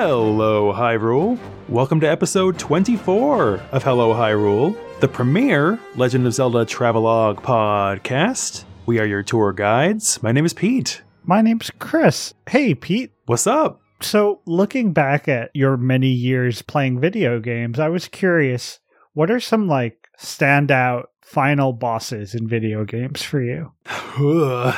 Hello, Hyrule. Welcome to episode 24 of Hello, Hyrule, the premier Legend of Zelda Travelogue podcast. We are your tour guides. My name is Pete. My name's Chris. Hey, Pete. What's up? So, looking back at your many years playing video games, I was curious what are some like standout final bosses in video games for you?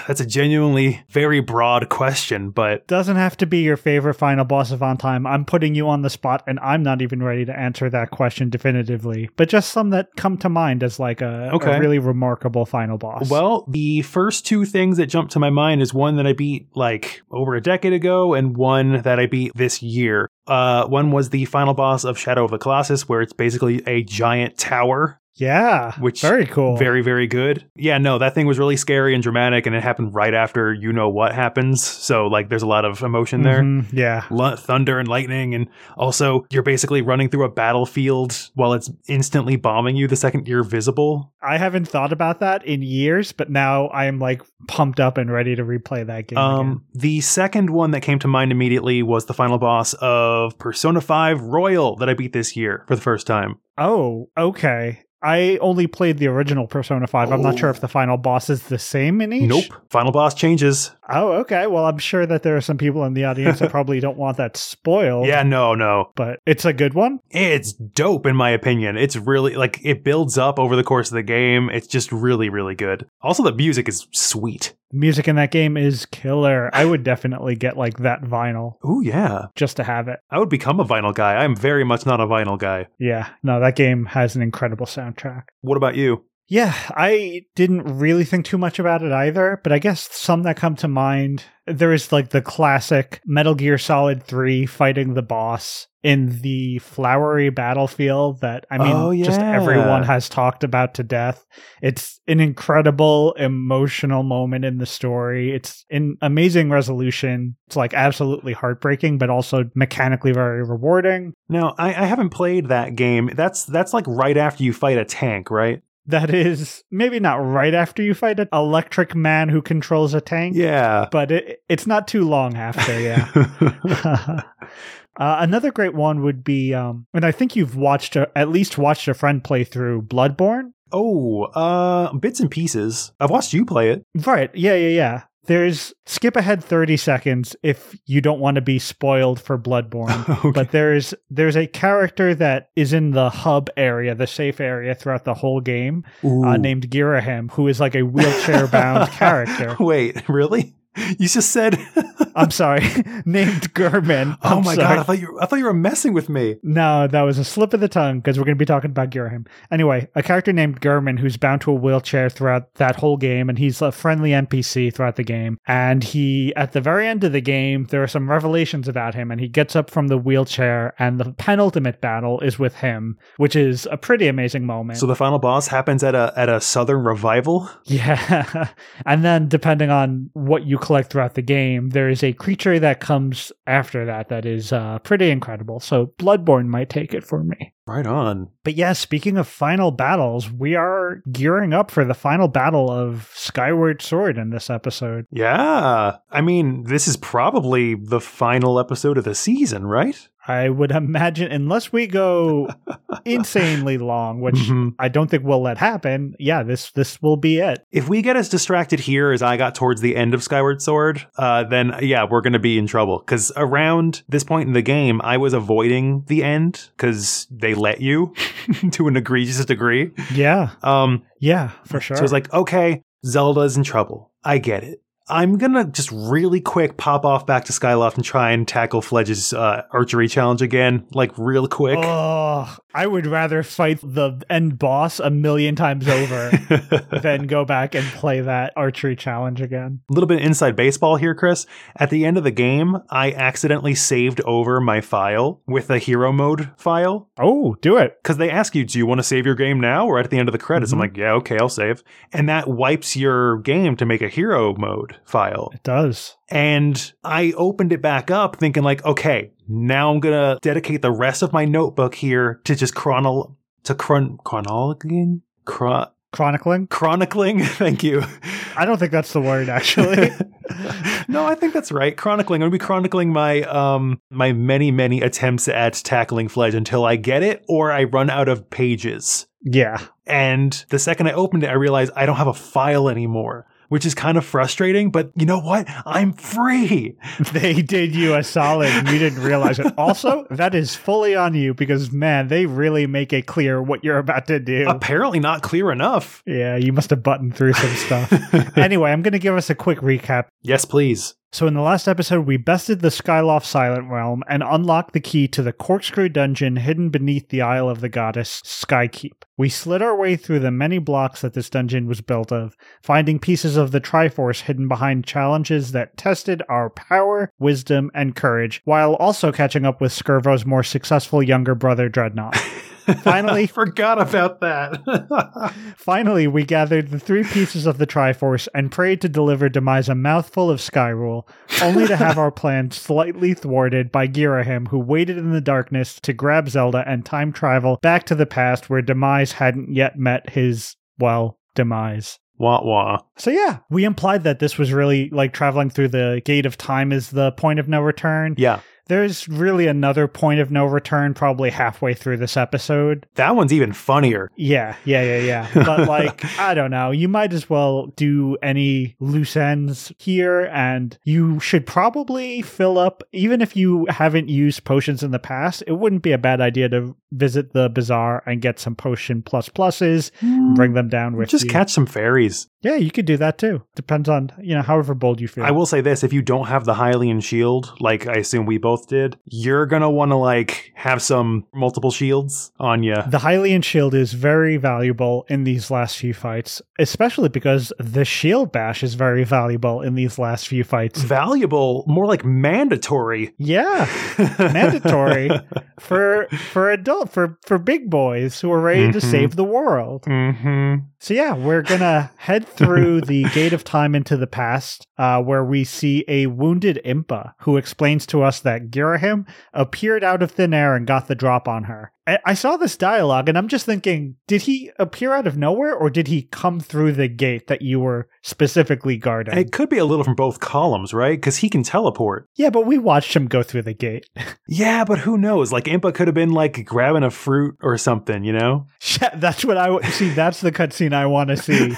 That's a genuinely very broad question, but Doesn't have to be your favorite final boss of all time. I'm putting you on the spot and I'm not even ready to answer that question definitively, but just some that come to mind as like a, Okay. a really remarkable final boss. well, the first two things that jump to my mind is one that I beat like over a decade ago and one that I beat this year. Uh, one was the final boss of Shadow of the Colossus, where it's basically a giant tower yeah, which very cool. Very, very good. Yeah, no, that thing was really scary and dramatic, and it happened right after you know what happens. So, like, there's a lot of emotion there. Mhm, Yeah. Lu- Thunder and lightning, and also you're basically running through a battlefield while it's instantly bombing you the second you're visible. I haven't thought about that in years, but now I am like pumped up and ready to replay that game. again. Um, the second one that came to mind immediately was the final boss of Persona 5 Royal that I beat this year for the first time. Oh, okay. I only played the original Persona 5. I'm not sure Oh. if the final boss is the same in each. Nope. Final boss changes. Oh, okay. Well, I'm sure that there are some people in the audience that probably don't want that spoiled. Yeah, no, no. But it's a good one. It's dope in my opinion. It's really like it builds up over the course of the game. It's just really, really good. Also, the music is sweet. Music in that game is killer. I would definitely get like that vinyl Ooh, yeah. just to have it. I would become a vinyl guy. I'm very much not a vinyl guy. Yeah. No, that game has an incredible soundtrack. What about you? Yeah, I didn't really think too much about it either, but I guess some that come to mind. There is like the classic Metal Gear Solid 3 fighting the boss in the flowery battlefield that I mean Oh, just everyone has talked about to death. It's an incredible emotional moment in the story. It's an amazing resolution. It's like absolutely heartbreaking but also mechanically very rewarding. No, I, I haven't played that game. That's that's like right after you fight a tank, right? That is maybe not right after you fight an electric man who controls a tank. Yeah. but it, it's not too long after, yeah. uh, another great one would be, um, and I think you've watched, a, at least watched a friend play through Bloodborne. oh, uh, bits and pieces. I've watched you play it. Right, yeah, yeah, yeah. There's skip ahead 30 seconds if you don't want to be spoiled for Bloodborne. Okay. But there's there's a character that is in the hub area, the safe area throughout the whole game, uh, named Girahim, who is like a wheelchair bound character. Wait, really? You just said. I'm sorry, named Gehrman. oh I'm my sorry. god! I thought you. I thought you were messing with me. No, that was a slip of the tongue because we're going to be talking about Girahim. Anyway, a character named Gehrman who's bound to a wheelchair throughout that whole game, and he's a friendly NPC throughout the game. And he, at the very end of the game, there are some revelations about him, and he gets up from the wheelchair, and the penultimate battle is with him, which is a pretty amazing moment. So the final boss happens at a at a southern revival. Yeah. and then depending on what you collect throughout the game, there is a creature that comes after that that is uh, pretty incredible. So Bloodborne might take it for me. Right on. But yeah, speaking of final battles, we are gearing up for the final battle of Skyward Sword in this episode. Yeah. I mean, this is probably the final episode of the season, right? I would imagine, unless we go insanely long, which Mhm. I don't think will let happen. Yeah, this this will be it. If we get as distracted here as I got towards the end of Skyward Sword, uh, then yeah, we're going to be in trouble. Because around this point in the game, I was avoiding the end because they let you to an egregious degree. Yeah, Um, yeah, for sure. So it's like, okay, Zelda's in trouble. I get it. I'm gonna just really quick pop off back to Skyloft and try and tackle Fledge's uh, archery challenge again, like real quick. Oh, I would rather fight the end boss a million times over than go back and play that archery challenge again. A little bit of inside baseball here, Chris. At the end of the game, I accidentally saved over my file with a hero mode file Oh, do it. because they ask you, do you want to save your game now or at the end of the credits? Mhm. I'm like, yeah, okay, I'll save. And that wipes your game to make a hero mode file. It does. And I opened it back up thinking like, okay, now I'm going to dedicate the rest of my notebook here to just chronol to chron chronologing Chron- Chronicling? chronicling. Thank you. I don't think that's the word, actually. No, I think that's right. Chronicling. I'm gonna be chronicling my um my many, many attempts at tackling Fledge until I get it or I run out of pages. yeah. And the second I opened it, I realized I don't have a file anymore, which is kind of frustrating. But you know what? I'm free. They did you a solid and you didn't realize it. Also, that is fully on you because, man, they really make it clear what you're about to do. Apparently not clear enough. Yeah, you must have buttoned through some stuff. anyway, I'm going to give us a quick recap. Yes, please. So, in the last episode, we bested the Skyloft Silent Realm and unlocked the key to the corkscrew dungeon hidden beneath the Isle of the Goddess, Skykeep. We slid our way through the many blocks that this dungeon was built of, finding pieces of the Triforce hidden behind challenges that tested our power, wisdom, and courage, while also catching up with Scervo's more successful younger brother, Dreadnought. Finally, Forgot about that. Finally, we gathered the three pieces of the Triforce and prayed to deliver Demise a mouthful of Skyrule, only to have our plan slightly thwarted by Girahim, who waited in the darkness to grab Zelda and time travel back to the past where Demise hadn't yet met his, well, demise. wah wah. So yeah, we implied that this was really like traveling through the gate of time is the point of no return. Yeah. There's really another point of no return probably halfway through this episode. That one's even funnier. Yeah, yeah, yeah, yeah. But like, I don't know. You might as well do any loose ends here, and you should probably fill up, even if you haven't used potions in the past, it wouldn't be a bad idea to visit the bazaar and get some potion plus pluses, and bring them down with Just you. catch some fairies. yeah, you could do that too. Depends on, you know, however bold you feel. I will say this if you don't have the Hylian shield, like I assume we both did, you're gonna wanna like have some multiple shields on you. The Hylian shield is very valuable in these last few fights, especially because the shield bash is very valuable in these last few fights. Valuable, more like mandatory. Yeah, mandatory for for adult for for big boys who are ready to Mhm. save the world. Mm-hmm. So yeah, we're gonna head through the gate of time into the past, uh, where we see a wounded Impa who explains to us that Girahim appeared out of thin air and got the drop on her. I, I saw this dialogue and I'm just thinking, did he appear out of nowhere or did he come through the gate that you were specifically guarding? It could be a little from both columns, right? Because he can teleport. yeah, but we watched him go through the gate. Yeah, but who knows? Like Impa could have been like grabbing a fruit or something, you know? That's what I w- see. That's the cutscene I want to see.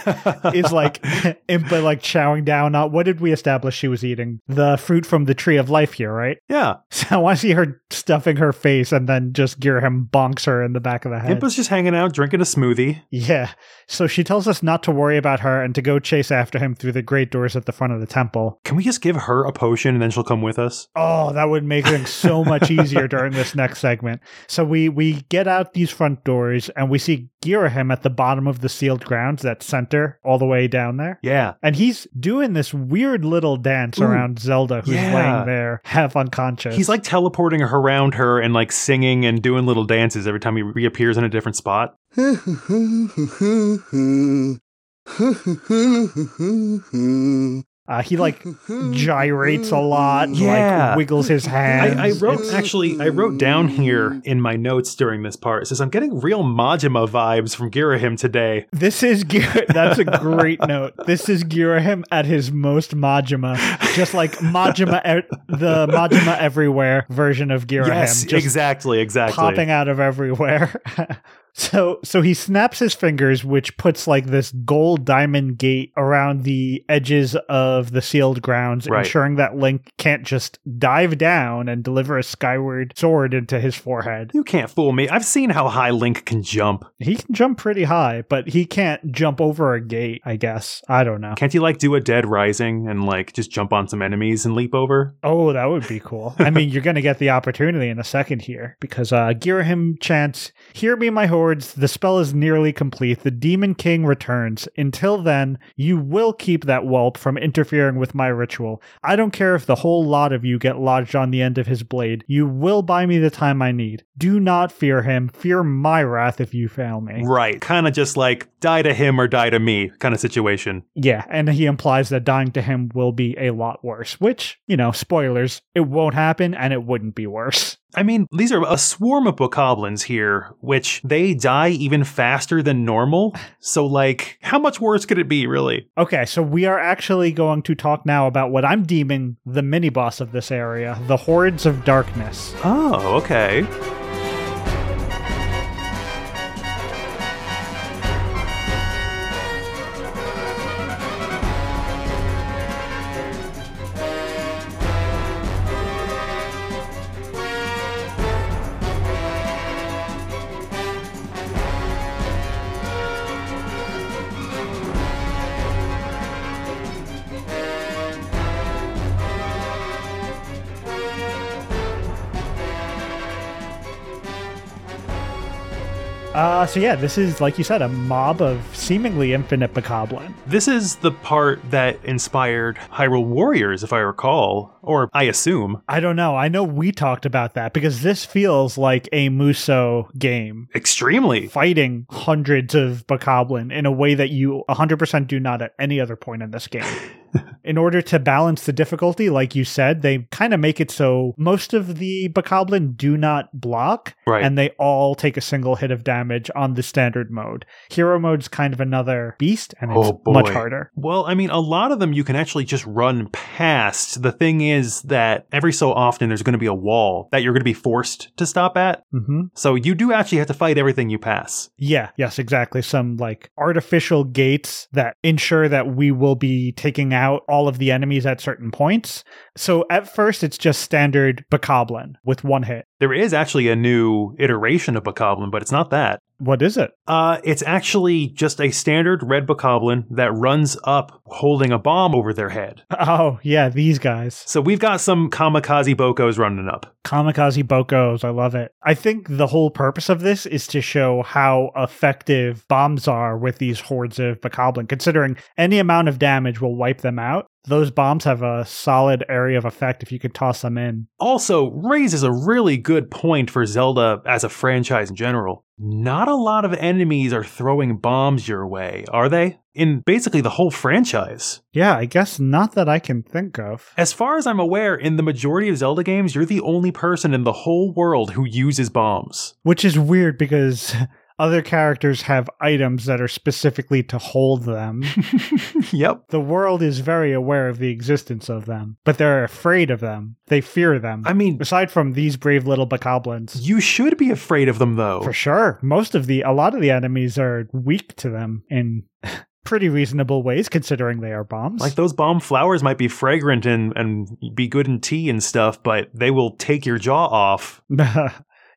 is like Impa like chowing down on what did we establish she was eating? The fruit from the tree of life here, right? yeah. So I want to see her stuffing her face and then just gear Girahim bonks her in the back of the head. Impa's just hanging out, drinking a smoothie. yeah. So she tells us not to worry about her and to go chase after him through the great doors at the front of the temple. Can we just give her a potion and then she'll come with us? Oh, that would make things so much easier during this next segment. So we we get out these front doors and we see Girahim at the bottom of the sealed grounds, that center all the way down there. Yeah. And he's doing this weird little dance Ooh, around Zelda, who's yeah. laying there, half unconscious. He's like teleporting around her and like singing and doing little dances every time he reappears in a different spot. uh, he like gyrates a lot, and, Yeah. like wiggles his hands. I, I wrote It's- actually I wrote down here in my notes during this part. It says I'm getting real Majima vibes from Girahim today. This is Gir- that's a great note. This is Girahim at his most Majima, just like Majima, e- the Majima everywhere version of Girahim, yes, just exactly, exactly. popping out of everywhere. so so he snaps his fingers, which puts like this gold diamond gate around the edges of the sealed grounds, Right. ensuring that Link can't just dive down and deliver a skyward sword into his forehead. You can't fool me. I've seen how high Link can jump. He can jump pretty high, but he can't jump over a gate, I guess. I don't know. Can't you like do a dead rising and like just jump on some enemies and leap over? Oh, that would be cool. I mean, you're going to get the opportunity in a second here because uh, Girahim chants, Hear me, my hordes. The spell is nearly complete. The Demon King returns. Until then, you will keep that whelp from interfering with my ritual. I don't care if the whole lot of you get lodged on the end of his blade. You will buy me the time I need. Do not fear him. Fear my wrath if you fail me. Right. Kind of just like die to him or die to me kind of situation. Yeah, and he implies that dying to him will be a lot worse, which, you know, spoilers, it won't happen and it wouldn't be worse. I mean, these are a swarm of bokoblins here, which they die even faster than normal. So, like, how much worse could it be, really? Okay, so we are actually going to talk now about what I'm deeming the mini boss of this area the Hordes of Darkness. Oh, okay. Uh, so yeah, this is like you said, a mob of seemingly infinite bokoblin. This is the part that inspired Hyrule Warriors, if I recall, or I assume. I don't know. I know we talked about that because this feels like a Muso game, Extremely. fighting hundreds of bokoblin in a way that you 100% do not at any other point in this game. in order to balance the difficulty, like you said, they kind of make it so most of the bokoblin do not block, Right. and they all take a single hit of damage on the standard mode. Hero mode's kind of another beast, and it's Oh, much harder. Well, I mean, a lot of them you can actually just run past. The thing is that every so often there's going to be a wall that you're going to be forced to stop at. hmm So you do actually have to fight everything you pass. Yeah, yes, exactly. Some like artificial gates that ensure that we will be taking out all of the enemies at certain points. So at first, it's just standard bokoblin with one hit. There is actually a new iteration of Bokoblin, but it's not that. What is it? Uh, it's actually just a standard red Bokoblin that runs up holding a bomb over their head. Oh, yeah, these guys. So we've got some kamikaze bokos running up. Kamikaze Bokos. I love it. I think the whole purpose of this is to show how effective bombs are with these hordes of Bokoblin, considering any amount of damage will wipe them out. Those bombs have a solid area of effect if you can toss them in. Also, raises a really good point for Zelda as a franchise in general. Not a lot of enemies are throwing bombs your way, are they? In basically the whole franchise. Yeah, I guess not that I can think of. As far as I'm aware, in the majority of Zelda games, you're the only person in the whole world who uses bombs. Which is weird because other characters have items that are specifically to hold them. yep. the world is very aware of the existence of them, but they're afraid of them. They fear them. I mean, Aside from these brave little bokoblins. you should be afraid of them though. For sure. Most of the, a lot of the enemies are weak to them in pretty reasonable ways, considering they are bombs. Like those bomb flowers might be fragrant and, and be good in tea and stuff, but they will take your jaw off.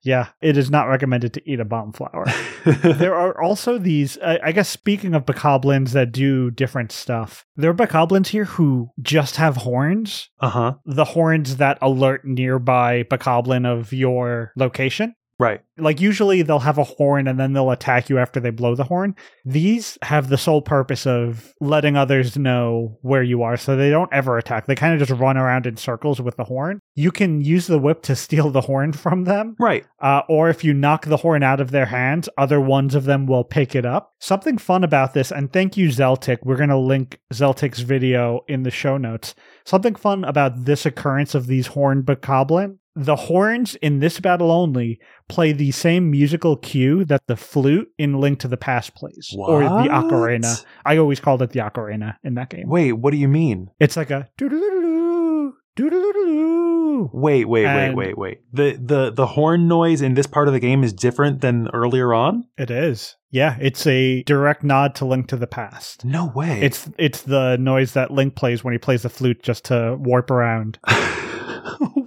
yeah, it is not recommended to eat a bomb flower. there are also these, I I guess, speaking of bokoblins that do different stuff, there are bokoblins here who just have horns. uh huh. The horns that alert nearby bokoblin of your location. Right. Like usually they'll have a horn and then they'll attack you after they blow the horn. These have the sole purpose of letting others know where you are so they don't ever attack. They kind of just run around in circles with the horn. You can use the whip to steal the horn from them. Right. Uh, or if you knock the horn out of their hands, other ones of them will pick it up. Something fun about this, and thank you, Zeltik. We're going to link Zeltik's video in the show notes. Something fun about this occurrence of these horn bokoblin. The horns in this battle only play the same musical cue that the flute in Link to the Past plays, or the What? ocarina. I always called it the ocarina in that game. Wait, what do you mean? It's like a doo-doo-doo-doo. Wait, wait, And- wait, wait, wait. The the the horn noise in this part of the game is different than earlier on? It is. Yeah, it's a direct nod to Link to the Past. No way. It's it's the noise that Link plays when he plays the flute just to warp around.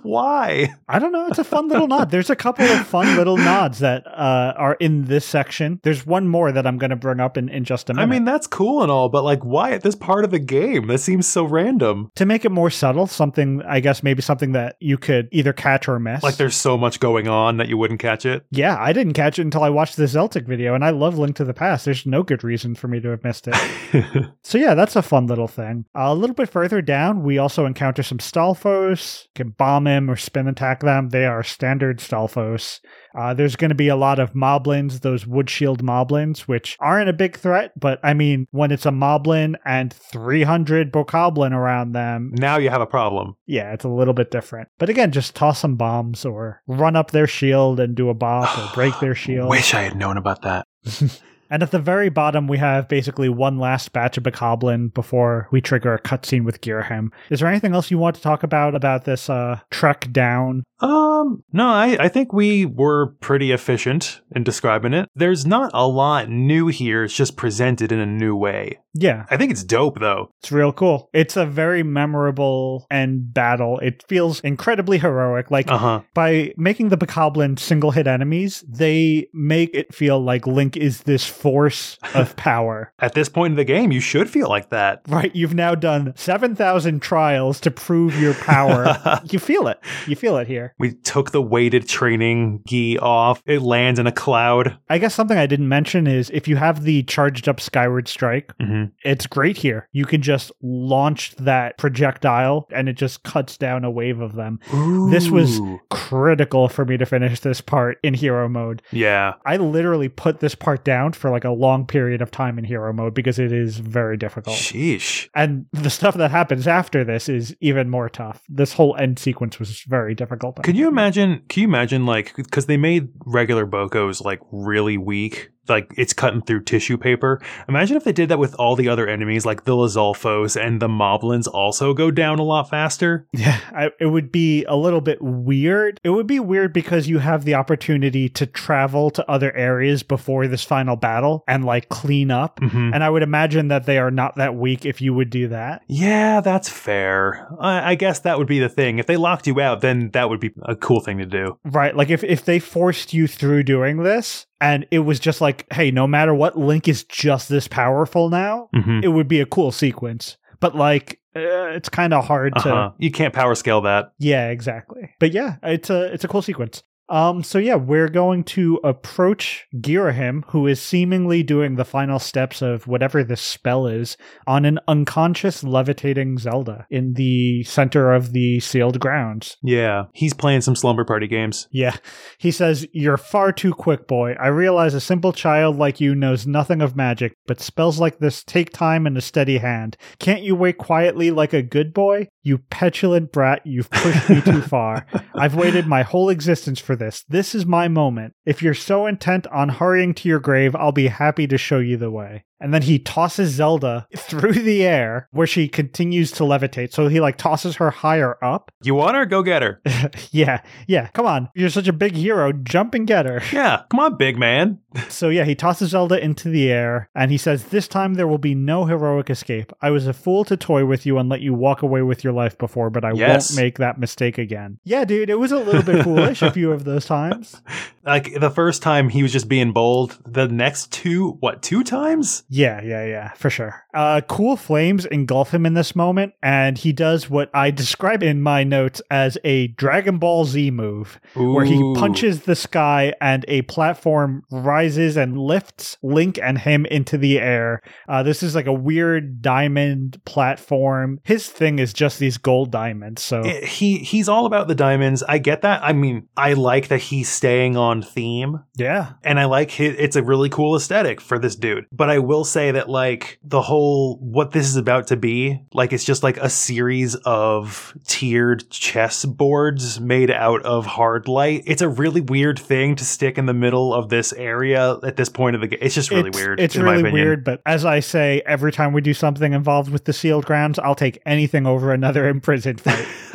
Why? I don't know. It's a fun little nod. There's a couple of fun little nods that uh, are in this section. There's one more that I'm going to bring up in, in just a minute. I mean, that's cool and all, but like, why at this part of the game? That seems so random. to make it more subtle, something I guess maybe something that you could either catch or miss. Like, there's so much going on that you wouldn't catch it. yeah, I didn't catch it until I watched the Zeltik video, and I love Link to the Past. There's no good reason for me to have missed it. So yeah, that's a fun little thing. a little bit further down, we also encounter some Stalfos. Can bomb him them or spin attack them, they are standard Stalfos. Uh, there's going to be a lot of moblins, those wood shield moblins, which aren't a big threat, but I mean, when it's a moblin and 300 bokoblin around them, Now you have a problem. yeah, it's a little bit different. But again, just toss some bombs or run up their shield and do a bop or break their shield. Wish I had known about that. And at the very bottom, we have basically one last batch of Bokoblin before we trigger a cutscene with Girahim. Is there anything else you want to talk about about this uh, trek down? Um, no, I, I think we were pretty efficient in describing it. There's not a lot new here. It's just presented in a new way. Yeah, I think it's dope though. it's real cool. It's a very memorable end battle. It feels incredibly heroic. Like Uh huh. by making the Bokoblin single hit enemies, they make it feel like Link is this force of power. At this point in the game, you should feel like that. Right, you've now done 7,000 trials to prove your power. you feel it. You feel it here. We took the weighted training gi off. It lands in a cloud. I guess something I didn't mention is if you have the charged up Skyward Strike, hmm it's great here. You can just launch that projectile and it just cuts down a wave of them. This was- Critical for me to finish this part in hero mode. yeah. I literally put this part down for like a long period of time in hero mode because it is very difficult. Sheesh. And the stuff that happens after this is even more tough. This whole end sequence was very difficult. Can you imagine? Can you imagine like because they made regular Bokos like really weak, like it's cutting through tissue paper. Imagine if they did that with all the other enemies, like the Lizalfos and the Moblins, also go down a lot faster. Yeah, I, it would be a little bit weird. It would be weird because you have the opportunity to travel to other areas before this final battle and like clean up. hmm And I would imagine that they are not that weak if you would do that. Yeah, that's fair. I, I guess that would be the thing. If they locked you out, then that would be a cool thing to do. Right. Like if, if they forced you through doing this and it was just like, hey, no matter what, Link is just this powerful now, hmm it would be a cool sequence. But like, uh, it's kind of hard to Uh-huh. You can't power scale that. Yeah, exactly. But yeah, it's a it's a cool sequence. Um, so yeah, we're going to approach Girahim, who is seemingly doing the final steps of whatever this spell is, on an unconscious levitating Zelda in the center of the sealed grounds. Yeah, he's playing some slumber party games. Yeah. He says, You're far too quick, boy. I realize a simple child like you knows nothing of magic, but spells like this take time and a steady hand. Can't you wait quietly like a good boy? You petulant brat, you've pushed me too far. I've waited my whole existence for this. This is my moment. If you're so intent on hurrying to your grave, I'll be happy to show you the way. And then he tosses Zelda through the air where she continues to levitate. So he like tosses her higher up. You want her? Go get her. yeah, yeah. Come on. You're such a big hero. Jump and get her. Yeah, come on, big man. So yeah, he tosses Zelda into the air and he says, This time there will be no heroic escape. I was a fool to toy with you and let you walk away with your life before, but I Yes. won't make that mistake again. Yeah, dude, it was a little bit foolish a few of those times. Like the first time he was just being bold. The next two, what, two times? Yeah, yeah, yeah, for sure. Uh, cool flames engulf him in this moment, and he does what I describe in my notes as a Dragon Ball Z move, where he punches the sky and a platform rises and lifts Link and him into the air. Uh, this is like a weird diamond platform. His thing is just these gold diamonds. So Eh, He he's all about the diamonds. I get that. I mean, I like that he's staying on theme. yeah, and I like his, it's a really cool aesthetic for this dude. But I will say that like the whole what this is about to be, like it's just like a series of tiered chess boards made out of hard light. It's a really weird thing to stick in the middle of this area at this point of the game. It's just really it's, weird. It's in really opinion. weird, but as I say, every time we do something involved with the sealed grounds, I'll take anything over another imprisoned fight.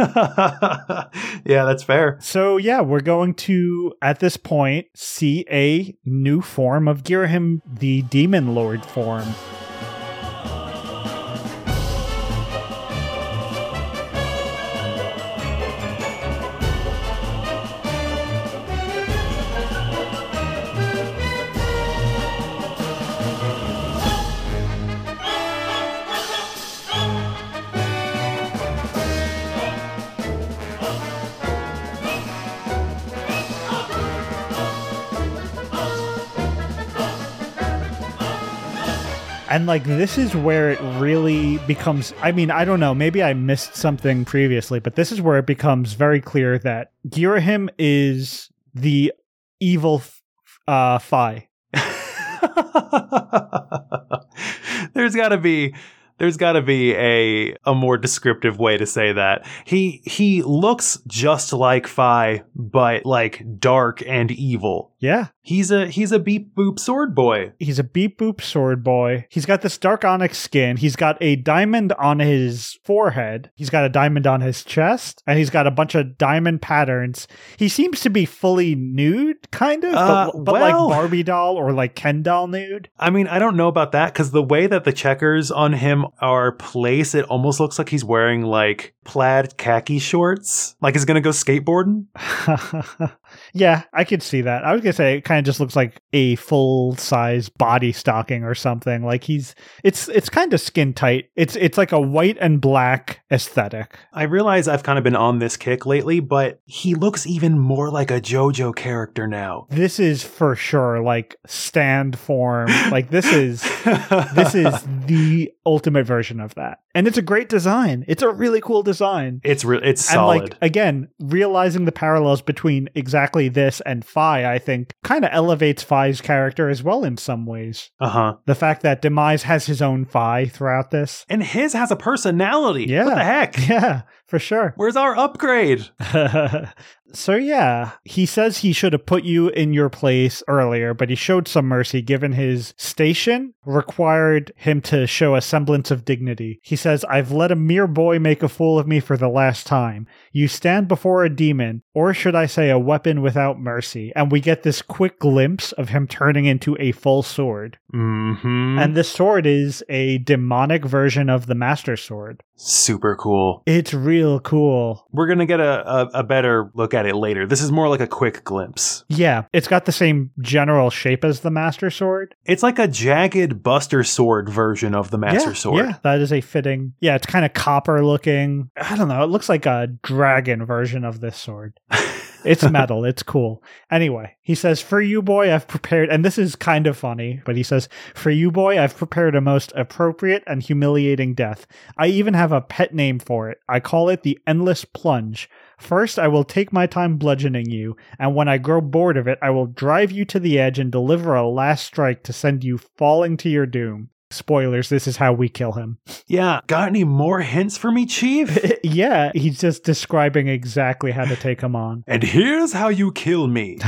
yeah, that's fair. So yeah, we're going to at this point see a new form of Girahim, the Demon Lord form. And like this is where it really becomes I mean, I don't know, maybe I missed something previously, but this is where it becomes very clear that Girahim is the evil uh Fi. there's got to be there's got to be a a more descriptive way to say that. He he looks just like Fi, but like dark and evil. Yeah. He's a he's a beep boop sword boy. He's a beep boop sword boy. He's got this dark onyx skin. He's got a diamond on his forehead. He's got a diamond on his chest, and he's got a bunch of diamond patterns. He seems to be fully nude, kind of, Uh, but, but well- like Barbie doll or like Ken doll nude. I mean, I don't know about that because the way that the checkers on him are place, it almost looks like he's wearing like plaid khaki shorts, like he's gonna go skateboarding. yeah, I could see that. I was gonna say it kind of just looks like a full size body stocking or something. Like he's it's it's kind of skin tight. It's it's like a white and black aesthetic. I realize I've kind of been on this kick lately, but he looks even more like a JoJo character now. This is for sure like stand form. Like this is this is the ultimate version of that. And it's a great design. It's a really cool design. it's re- it's And solid. like again, realizing the parallels between exactly this and Fi, I think, kind of elevates Fi's character as well in some ways. uh huh. The fact that Demise has his own Fi throughout this. And his has a personality. Yeah. What the heck? Yeah, for sure. Where's our upgrade? so yeah, he says he should have put you in your place earlier, but he showed some mercy given his station required him to show a semblance of dignity. He says, "I've let a mere boy make a fool of me for the last time. You stand before a demon, or should I say a weapon without mercy." And we get this quick glimpse of him turning into a full sword. Mm-hmm. And this sword is a demonic version of the master sword. super cool. It's real cool. We're gonna get a, a, a better look at it later. This is more like a quick glimpse. Yeah, it's got the same general shape as the Master Sword. It's like a jagged Buster Sword version of the Master yeah, Sword. Yeah, that is a fitting. Yeah, it's kind of copper looking. I don't know. It looks like a dragon version of this sword. It's metal. it's cool. Anyway, he says, For you, boy, I've prepared, and this is kind of funny, but he says, For you, boy, I've prepared a most appropriate and humiliating death. I even have a pet name for it. I call it the Endless Plunge. First, I will take my time bludgeoning you, and when I grow bored of it, I will drive you to the edge and deliver a last strike to send you falling to your doom. Spoilers, this is how we kill him. Yeah. Got any more hints for me, Chief? yeah, he's just describing exactly how to take him on. and here's how you kill me.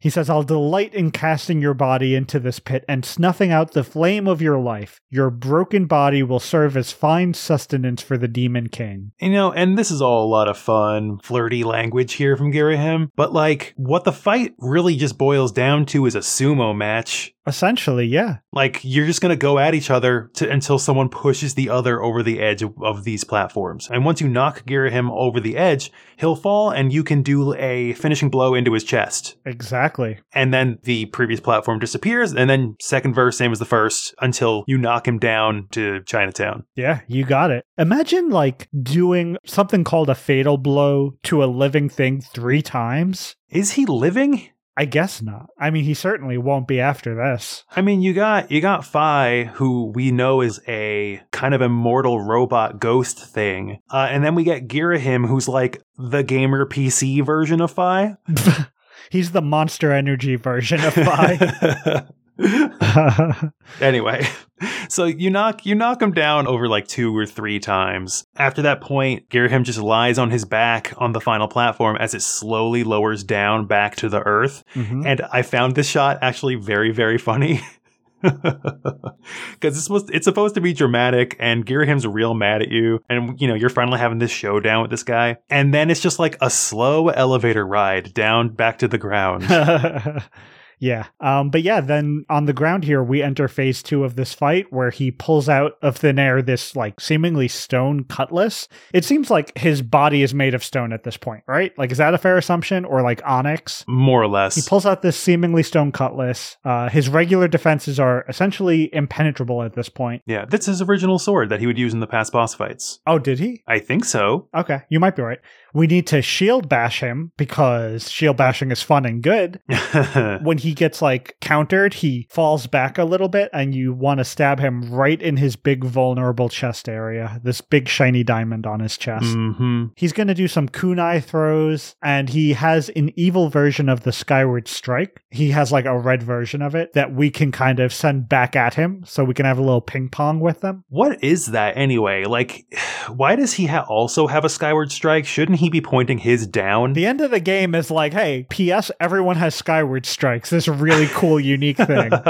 He says, I'll delight in casting your body into this pit and snuffing out the flame of your life. Your broken body will serve as fine sustenance for the Demon King. You know, and this is all a lot of fun, flirty language here from Girahim, but like, what the fight really just boils down to is a sumo match. Essentially, yeah. Like, you're just gonna go at each other to, until someone pushes the other over the edge of, of these platforms. And once you knock Girahim over the edge, he'll fall and you can do a finishing blow into his chest. Exactly. And then the previous platform disappears, and then second verse, same as the first, until you knock him down to Chinatown. Yeah, you got it. Imagine like doing something called a fatal blow to a living thing three times. Is he living? I guess not. I mean, he certainly won't be after this. I mean, you got you got Fi, who we know is a kind of immortal robot ghost thing, uh, and then we get Girahim, who's like the gamer PC version of Fi. He's the monster energy version of Fi. anyway, so you knock you knock him down over like two or three times. After that point, Girahim just lies on his back on the final platform as it slowly lowers down back to the earth. Mhm. And I found this shot actually very, very funny. Because it's supposed it's supposed to be dramatic, and Girahim's real mad at you, and you know you're finally having this showdown with this guy, and then it's just like a slow elevator ride down back to the ground. Yeah. Um, but yeah, then on the ground here, we enter phase two of this fight where he pulls out of thin air this like seemingly stone cutlass. It seems like his body is made of stone at this point, right? Like, is that a fair assumption or like onyx? More or less. He pulls out this seemingly stone cutlass. Uh, his regular defenses are essentially impenetrable at this point. yeah, that's his original sword that he would use in the past boss fights. Oh, did he? I think so. Okay, you might be right. We need to shield bash him because shield bashing is fun and good. when he gets like countered, he falls back a little bit and you want to stab him right in his big vulnerable chest area, this big shiny diamond on his chest. hmm He's going to do some kunai throws and he has an evil version of the Skyward Strike. He has like a red version of it that we can kind of send back at him so we can have a little ping pong with them. What is that anyway? Like, why does he ha- also have a Skyward Strike? Shouldn't he be pointing his down? The end of the game is like, hey, P.S. Everyone has Skyward Strikes. This really cool, unique thing.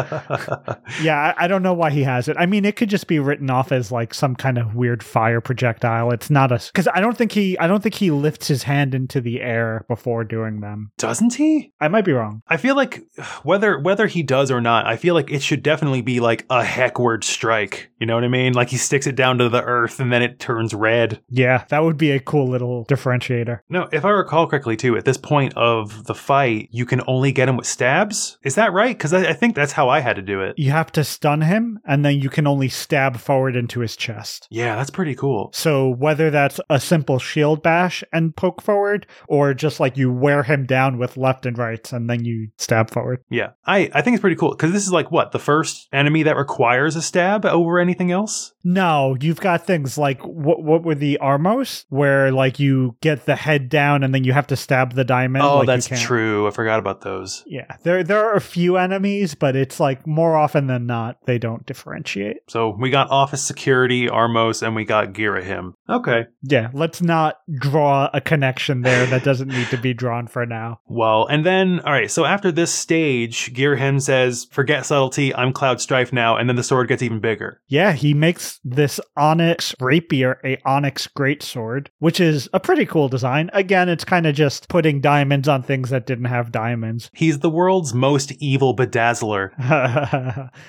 Yeah, I, I don't know why he has it. I mean, it could just be written off as like some kind of weird fire projectile. It's not a because I don't think he I don't think he lifts his hand into the air before doing them. Doesn't he? I might be wrong. I feel like whether whether he does or not, I feel like it should definitely be like a heckward strike. You know what I mean? Like he sticks it down to the earth and then it turns red. Yeah, that would be a cool little differentiator. No, if I recall correctly, too, at this point of the fight, you can only get him with stabs. Is that right? Because I, I think that's how I had to do it. You have to stun him, and then you can only stab forward into his chest. Yeah, that's pretty cool. So whether that's a simple shield bash and poke forward, or just like you wear him down with left and right, and then you stab forward. Yeah, I, I think it's pretty cool because this is like what the first enemy that requires a stab over anything else. No, you've got things like what what were the Armos, where like you get the head down and then you have to stab the diamond. oh, like, that's true. I forgot about those. Yeah, there there are a few enemies, but it's like more often than not they don't differentiate. So we got Office Security, Armos, and we got Girahim. Okay. Yeah, let's not draw a connection there that doesn't need to be drawn for now. Well, and then, all right, so after this stage, Girahim says, forget subtlety, I'm Cloud Strife now, and then the sword gets even bigger. Yeah, he makes this onyx rapier a onyx greatsword, which is a pretty cool design. Again, it's kind of just putting diamonds on things that didn't have diamonds. He's the world's most evil bedazzler.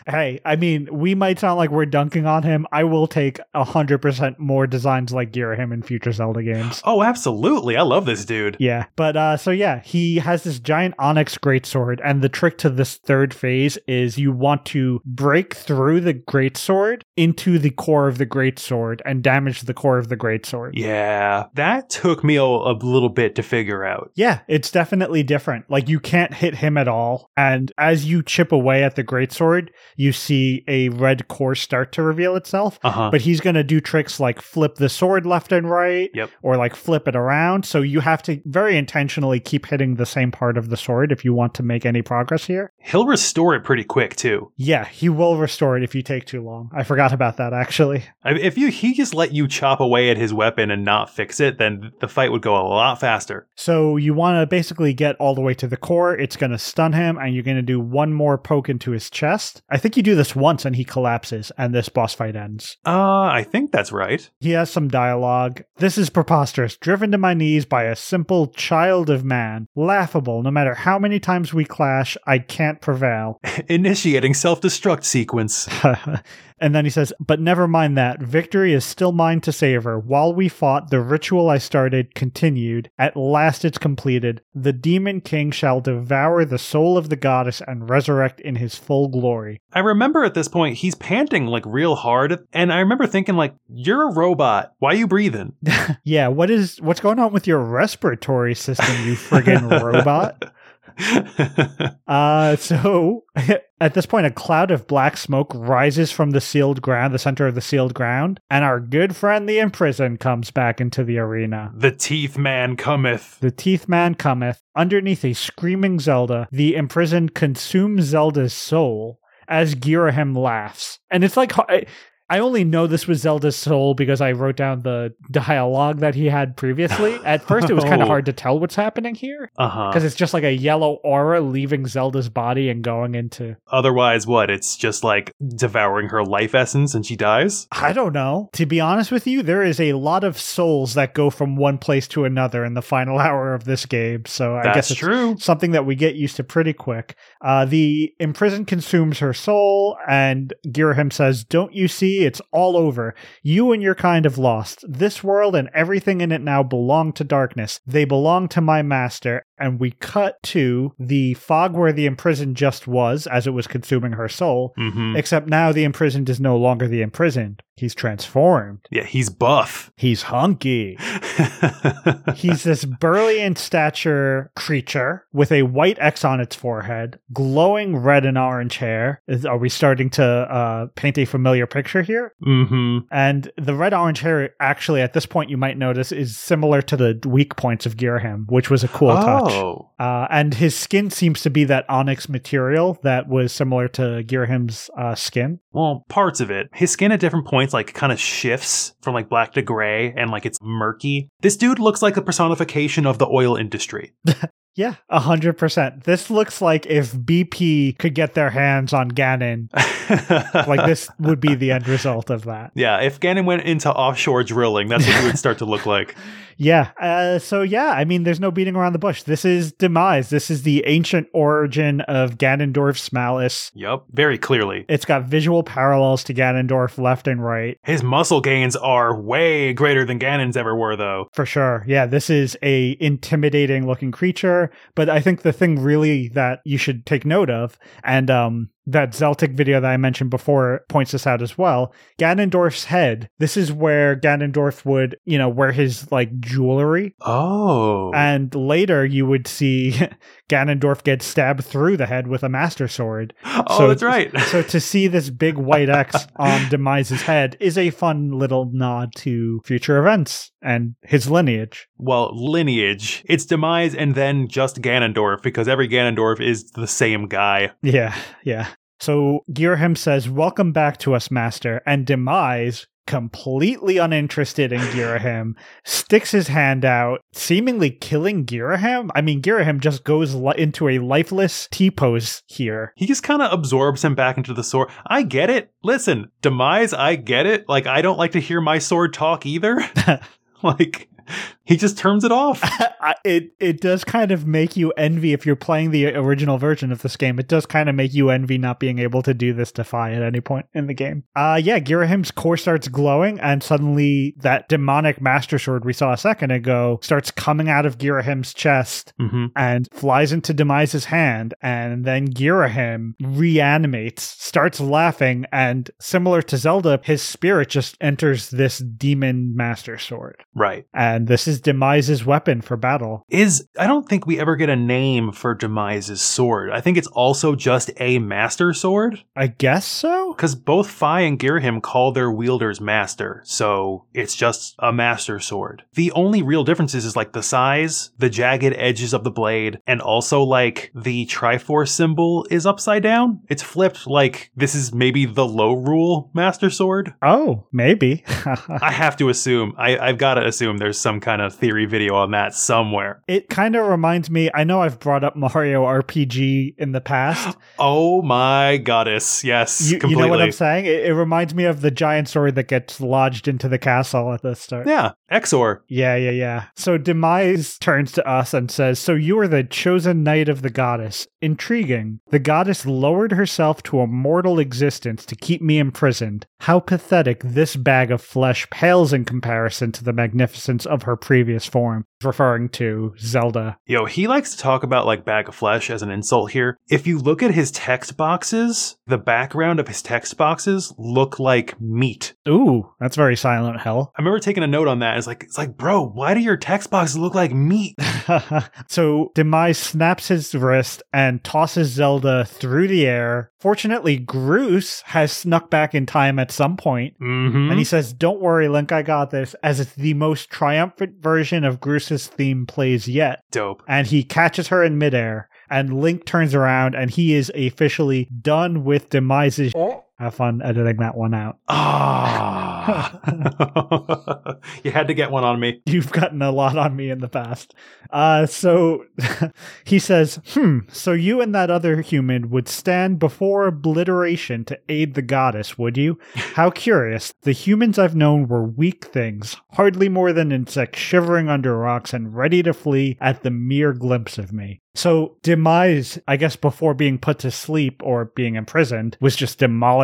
hey, I mean, we might sound like we're dunking on him. I will take 100% more designs like Girahim in future Zelda games. Oh, absolutely. I love this dude. Yeah, but uh so yeah, he has this giant onyx greatsword and the trick to this third phase is you want to break through the greatsword into the core of the great sword and damage the core of the great sword. Yeah, that took me a, a little bit to figure out. Yeah, it's definitely different. Like you can't hit him at all, and as you chip away at the great sword, you see a red core start to reveal itself. Uh huh. But he's going to do tricks like flip the sword left and right, Yep. or like flip it around. So you have to very intentionally keep hitting the same part of the sword if you want to make any progress here. He'll restore it pretty quick, too. Yeah, he will restore it if you take too long. I forgot about that actually. I mean, if you he just let you chop away at his weapon and not fix it, then the fight would go a lot faster. So you want to basically get all the way to the core. It's going to stun him, and you're going to do one more poke into his chest. I think you do this once, and he collapses, and this boss fight ends. Uh, I think that's right. He has some dialogue. This is preposterous, driven to my knees by a simple child of man. Laughable, no matter how many times we clash, I can't prevail. Initiating self destruct sequence. and then he says, But never mind that. Victory is still mine to savor. While we fought, the ritual I started continued. At last it's completed. The demon king shall devour the soul of the goddess and resurrect in his full glory. I remember at this point he's panting like real hard, and I remember thinking like, "You're a robot. Why are you breathing?" yeah, what is what's going on with your respiratory system, you friggin' robot? Uh, so at this point, a cloud of black smoke rises from the sealed ground, the center of the sealed ground, and our good friend the imprisoned comes back into the arena. the teeth man cometh. The teeth man cometh. Underneath a screaming Zelda, the imprisoned consumes Zelda's soul as Girahim laughs. And it's like I, only know this was Zelda's soul because I wrote down the dialogue that he had previously. At first, it was kind Oh. of hard to tell what's happening here Uh huh. because it's just like a yellow aura leaving Zelda's body and going into. Otherwise, what? It's just like devouring her life essence, and she dies. I don't know. To be honest with you, there is a lot of souls that go from one place to another in the final hour of this game. So I That's guess it's true. something that we get used to pretty quick. Uh, the imprisoned consumes her soul, and Girahim says, Don't you see? It's all over. You and your kind have lost. This world and everything in it now belong to darkness. They belong to my master, and we cut to the fog where the imprisoned just was as it was consuming her soul. hmm Except now the imprisoned is no longer the imprisoned. He's transformed. Yeah, he's buff. He's hunky. He's this burly in stature creature with a white X on its forehead, glowing red and orange hair. Is, are we starting to uh, paint a familiar picture here? hmm And the red orange hair, actually, at this point, you might notice, is similar to the weak points of Girahim, which was a cool touch. Oh. Uh, and his skin seems to be that onyx material that was similar to Girahim's uh, skin. Well, parts of it. His skin at different points like kind of shifts from like black to gray and like it's murky. This dude looks like a personification of the oil industry. Yeah, a hundred percent. This looks like if BP could get their hands on Ganon, like this would be the end result of that. Yeah, if Ganon went into offshore drilling, that's what it would start to look like. Yeah. Uh, so yeah, I mean, there's no beating around the bush. This is demise. This is the ancient origin of Ganondorf's malice. Yep, very clearly. It's got visual parallels to Ganondorf left and right. His muscle gains are way greater than Ganon's ever were, though. For sure. Yeah, this is a intimidating looking creature, but I think the thing really that you should take note of and um that Zeltik video that I mentioned before points this out as well. Ganondorf's head. This is where Ganondorf would, you know, wear his like jewelry. Oh. And later you would see Ganondorf get stabbed through the head with a master sword. oh, so- that's right. So to see this big white X on Demise's head is a fun little nod to future events and his lineage. well, lineage. It's Demise and then just Ganondorf because every Ganondorf is the same guy. Yeah, yeah. So Girahim says, Welcome back to us, Master. And Demise, completely uninterested in Girahim, sticks his hand out, seemingly killing Girahim. I mean, Girahim just goes li- into a lifeless T pose here. He just kind of absorbs him back into the sword. I get it. Listen, Demise, I get it. Like, I don't like to hear my sword talk either. like, he just turns it off. It it does kind of make you envy if you're playing the original version of this game. It does kind of make you envy not being able to do this defy at any point in the game. Uh yeah, Girahim's core starts glowing, and suddenly that demonic master sword we saw a second ago starts coming out of Girahim's chest hmm and flies into Demise's hand, and then Girahim reanimates, starts laughing, and similar to Zelda, his spirit just enters this demon master sword. Right. And this is Demise's weapon for battle. Is I don't think we ever get a name for Demise's sword. I think it's also just a master sword. I guess so. Because both Fi and Girahim call their wielders master, so it's just a master sword. The only real differences is like the size, the jagged edges of the blade, and also like the Triforce symbol is upside down. It's flipped like this is maybe the Lorule master sword. Oh, maybe. I have to assume, I, I've got to assume there's some kind of theory video on that somewhere. it kind of reminds me. I know I've brought up Mario RPG in the past. Oh my goddess. Yes, You, you know what I'm saying? It, it reminds me of the giant sword that gets lodged into the castle at the start. yeah, Exor. Yeah, yeah, yeah. So Demise turns to us and says, So you are the chosen knight of the goddess. Intriguing. The goddess lowered herself to a mortal existence to keep me imprisoned. How pathetic this bag of flesh pales in comparison to the magnificence of her previous form. Referring to Zelda. Yo, he likes to talk about like bag of flesh as an insult here. If you look at his text boxes, the background of his text boxes look like meat. Ooh, that's very Silent Hill. I remember taking a note on that. It's like, it's like, bro, why do your text boxes look like meat? so Demise snaps his wrist and tosses Zelda through the air. Fortunately, Groose has snuck back in time at some point, Mm-hmm. and he says, Don't worry, Link, I got this, as it's the most triumphant version of Groose's theme plays yet. Dope. And he catches her in midair, and Link turns around, and he is officially done with Demise's. Oh. Have fun editing that one out. Ah. you had to get one on me. You've gotten a lot on me in the past. Uh, so he says, Hmm, so you and that other human would stand before obliteration to aid the goddess, would you? How curious. The humans I've known were weak things, hardly more than insects shivering under rocks and ready to flee at the mere glimpse of me. So Demise, I guess before being put to sleep or being imprisoned, was just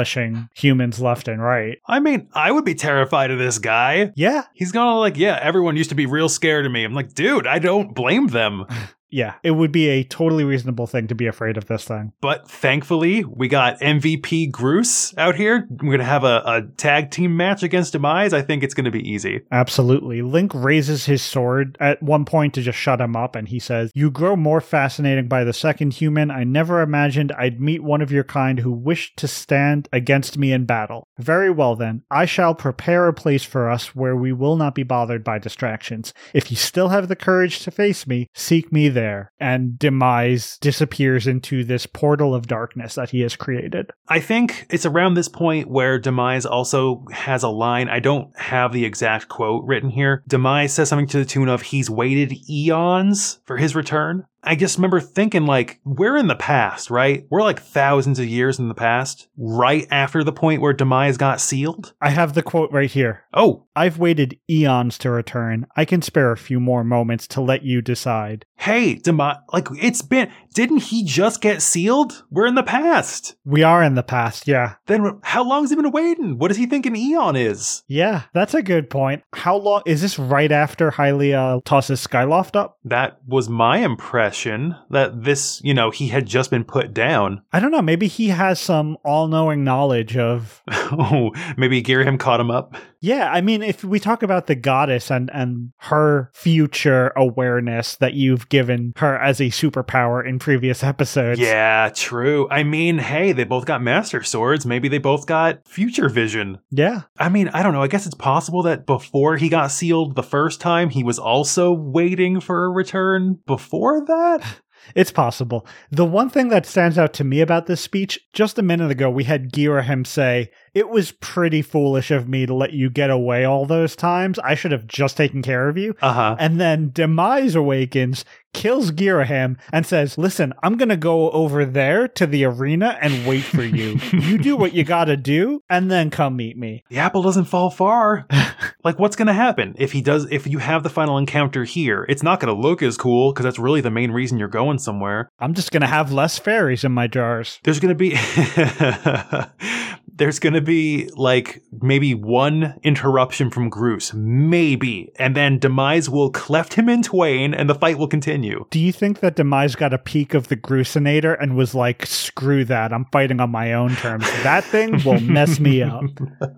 demolishing humans left and right. I mean, I would be terrified of this guy. Yeah, He's gonna like, yeah, everyone used to be real scared of me. I'm like, dude, I don't blame them. yeah, it would be a totally reasonable thing to be afraid of this thing. But thankfully, we got MVP Groose out here. We're going to have a, a tag team match against Demise. I think it's going to be easy. Absolutely. Link raises his sword at one point to just shut him up, and he says, You grow more fascinating by the second human. I never imagined I'd meet one of your kind who wished to stand against me in battle. Very well, then. I shall prepare a place for us where we will not be bothered by distractions. If you still have the courage to face me, seek me there. And Demise disappears into this portal of darkness that he has created. I think it's around this point where Demise also has a line. I don't have the exact quote written here. Demise says something to the tune of, He's waited eons for his return. I just remember thinking, like, we're in the past, right? We're like thousands of years in the past, right after the point where Demise got sealed. I have the quote right here. Oh, I've waited eons to return. I can spare a few more moments to let you decide. hey, Demise, like, it's been, didn't he just get sealed? We're in the past. We are in the past, yeah. Then how long's he been waiting? What does he think an eon is? Yeah, that's a good point. How long is this right after Hylia tosses Skyloft up? That was my impression that this, you know, he had just been put down. I don't know. Maybe he has some all knowing knowledge of. Oh, maybe Girahim caught him up. Yeah, I mean, if we talk about the goddess and, and her future awareness that you've given her as a superpower in previous episodes. Yeah, true. I mean, hey, they both got master swords. Maybe they both got future vision. Yeah. I mean, I don't know. I guess it's possible that before he got sealed the first time, he was also waiting for a return before that. It's possible. The one thing that stands out to me about this speech, just a minute ago, we had Girahim say, It was pretty foolish of me to let you get away all those times. I should have just taken care of you. Uh huh. And then Demise awakens, kills Girahim, and says, Listen, I'm going to go over there to the arena and wait for you. you do what you got to do, and then come meet me. The apple doesn't fall far. like, what's going to happen if he does? If you have the final encounter here, it's not going to look as cool because that's really the main reason you're going somewhere. I'm just going to have less fairies in my jars. There's going to be. There's going to be like maybe one interruption from Groose, maybe, and then Demise will cleft him in twain and the fight will continue. Do you think that Demise got a peek of the Groosenator and was like, screw that, I'm fighting on my own terms? That thing will mess me up.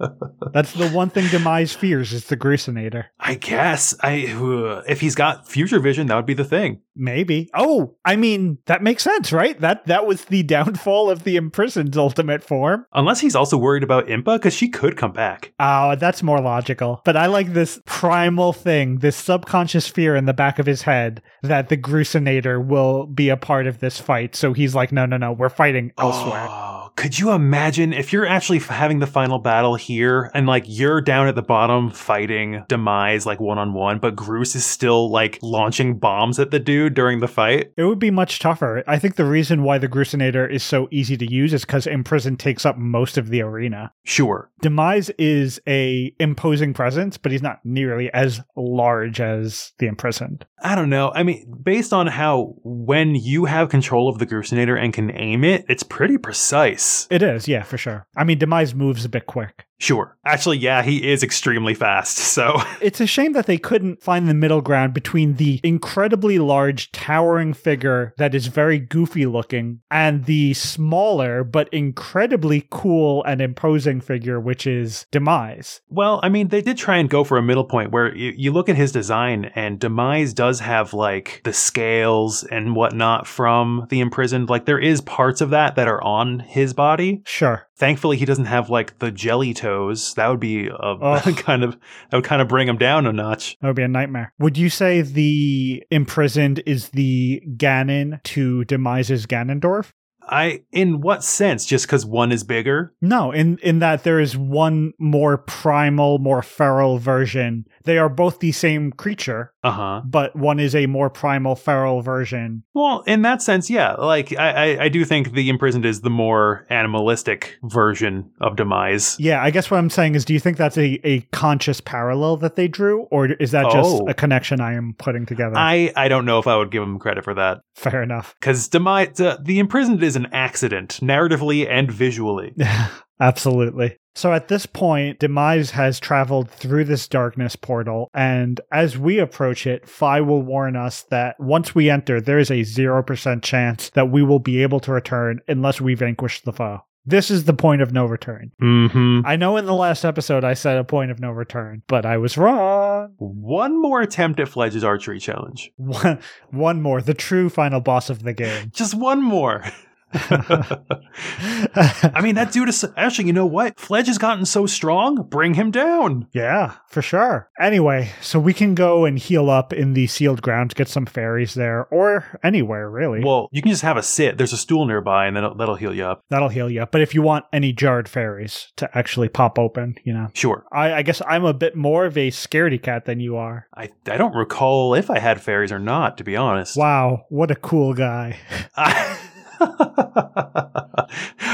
That's the one thing Demise fears is the Groosenator. I guess I if he's got future vision, that would be the thing. Maybe. Oh, I mean, that makes sense, right? That that was the downfall of the imprisoned's ultimate form. Unless he's also worried about Impa, because she could come back. Oh, that's more logical. But I like this primal thing, this subconscious fear in the back of his head that the Groosenator will be a part of this fight. So he's like, no, no, no, we're fighting elsewhere. Oh, could you imagine if you're actually having the final battle here and like you're down at the bottom fighting Demise like one on one, but Groose is still like launching bombs at the dude during the fight? It would be much tougher. I think the reason why the Groosenator is so easy to use is because Imprisoned takes up most of the arena. Sure. Demise is a imposing presence, but he's not nearly as large as the Imprisoned. I don't know. I mean, based on how when you have control of the Groosenator and can aim it, it's pretty precise. It is, yeah, for sure. I mean, Demise moves a bit quick. Sure. Actually, yeah, he is extremely fast. So, It's a shame that they couldn't find the middle ground between the incredibly large, towering figure that is very goofy looking and the smaller but incredibly cool and imposing figure, which is Demise. well, I mean, they did try and go for a middle point where you, you look at his design, and Demise does have like the scales and whatnot from the imprisoned. Like, there is parts of that that are on his body. Sure. Thankfully, he doesn't have like the jelly toes. That would be a oh. Ugh. kind of that would kind of bring him down a notch. That would be a nightmare. Would you say the imprisoned is the Ganon to Demise's Ganondorf? I, in what sense? Just because one is bigger? No, in in that there is one more primal, more feral version. They are both the same creature, Uh huh. but one is a more primal, feral version. Well, in that sense, yeah. Like I, I, I do think the imprisoned is the more animalistic version of demise. Yeah, I guess what I'm saying is, do you think that's a, a conscious parallel that they drew, or is that just Oh. a connection I am putting together? I, I don't know if I would give them credit for that Fair enough. because demise, uh, the imprisoned is an accident, narratively and visually. Absolutely. So at this point, Demise has traveled through this darkness portal, and as we approach it, Fi will warn us that once we enter, there is a 0% chance that we will be able to return unless we vanquish the foe. This is the point of no return. Mm-hmm. I know in the last episode I said a point of no return, but I was wrong. One more attempt at Fledge's archery challenge. One, one more, the true final boss of the game. Just one more. I mean, that dude is actually, you know what? Fledge has gotten so strong, bring him down. Yeah, for sure. Anyway, so we can go and heal up in the sealed grounds, get some fairies there, or anywhere, really. Well, you can just have a sit. There's a stool nearby, and that'll, that'll heal you up. That'll heal you up. But if you want any jarred fairies to actually pop open, you know. Sure. I, I guess I'm a bit more of a scaredy cat than you are. I, I don't recall if I had fairies or not, to be honest. Wow, what a cool guy. I-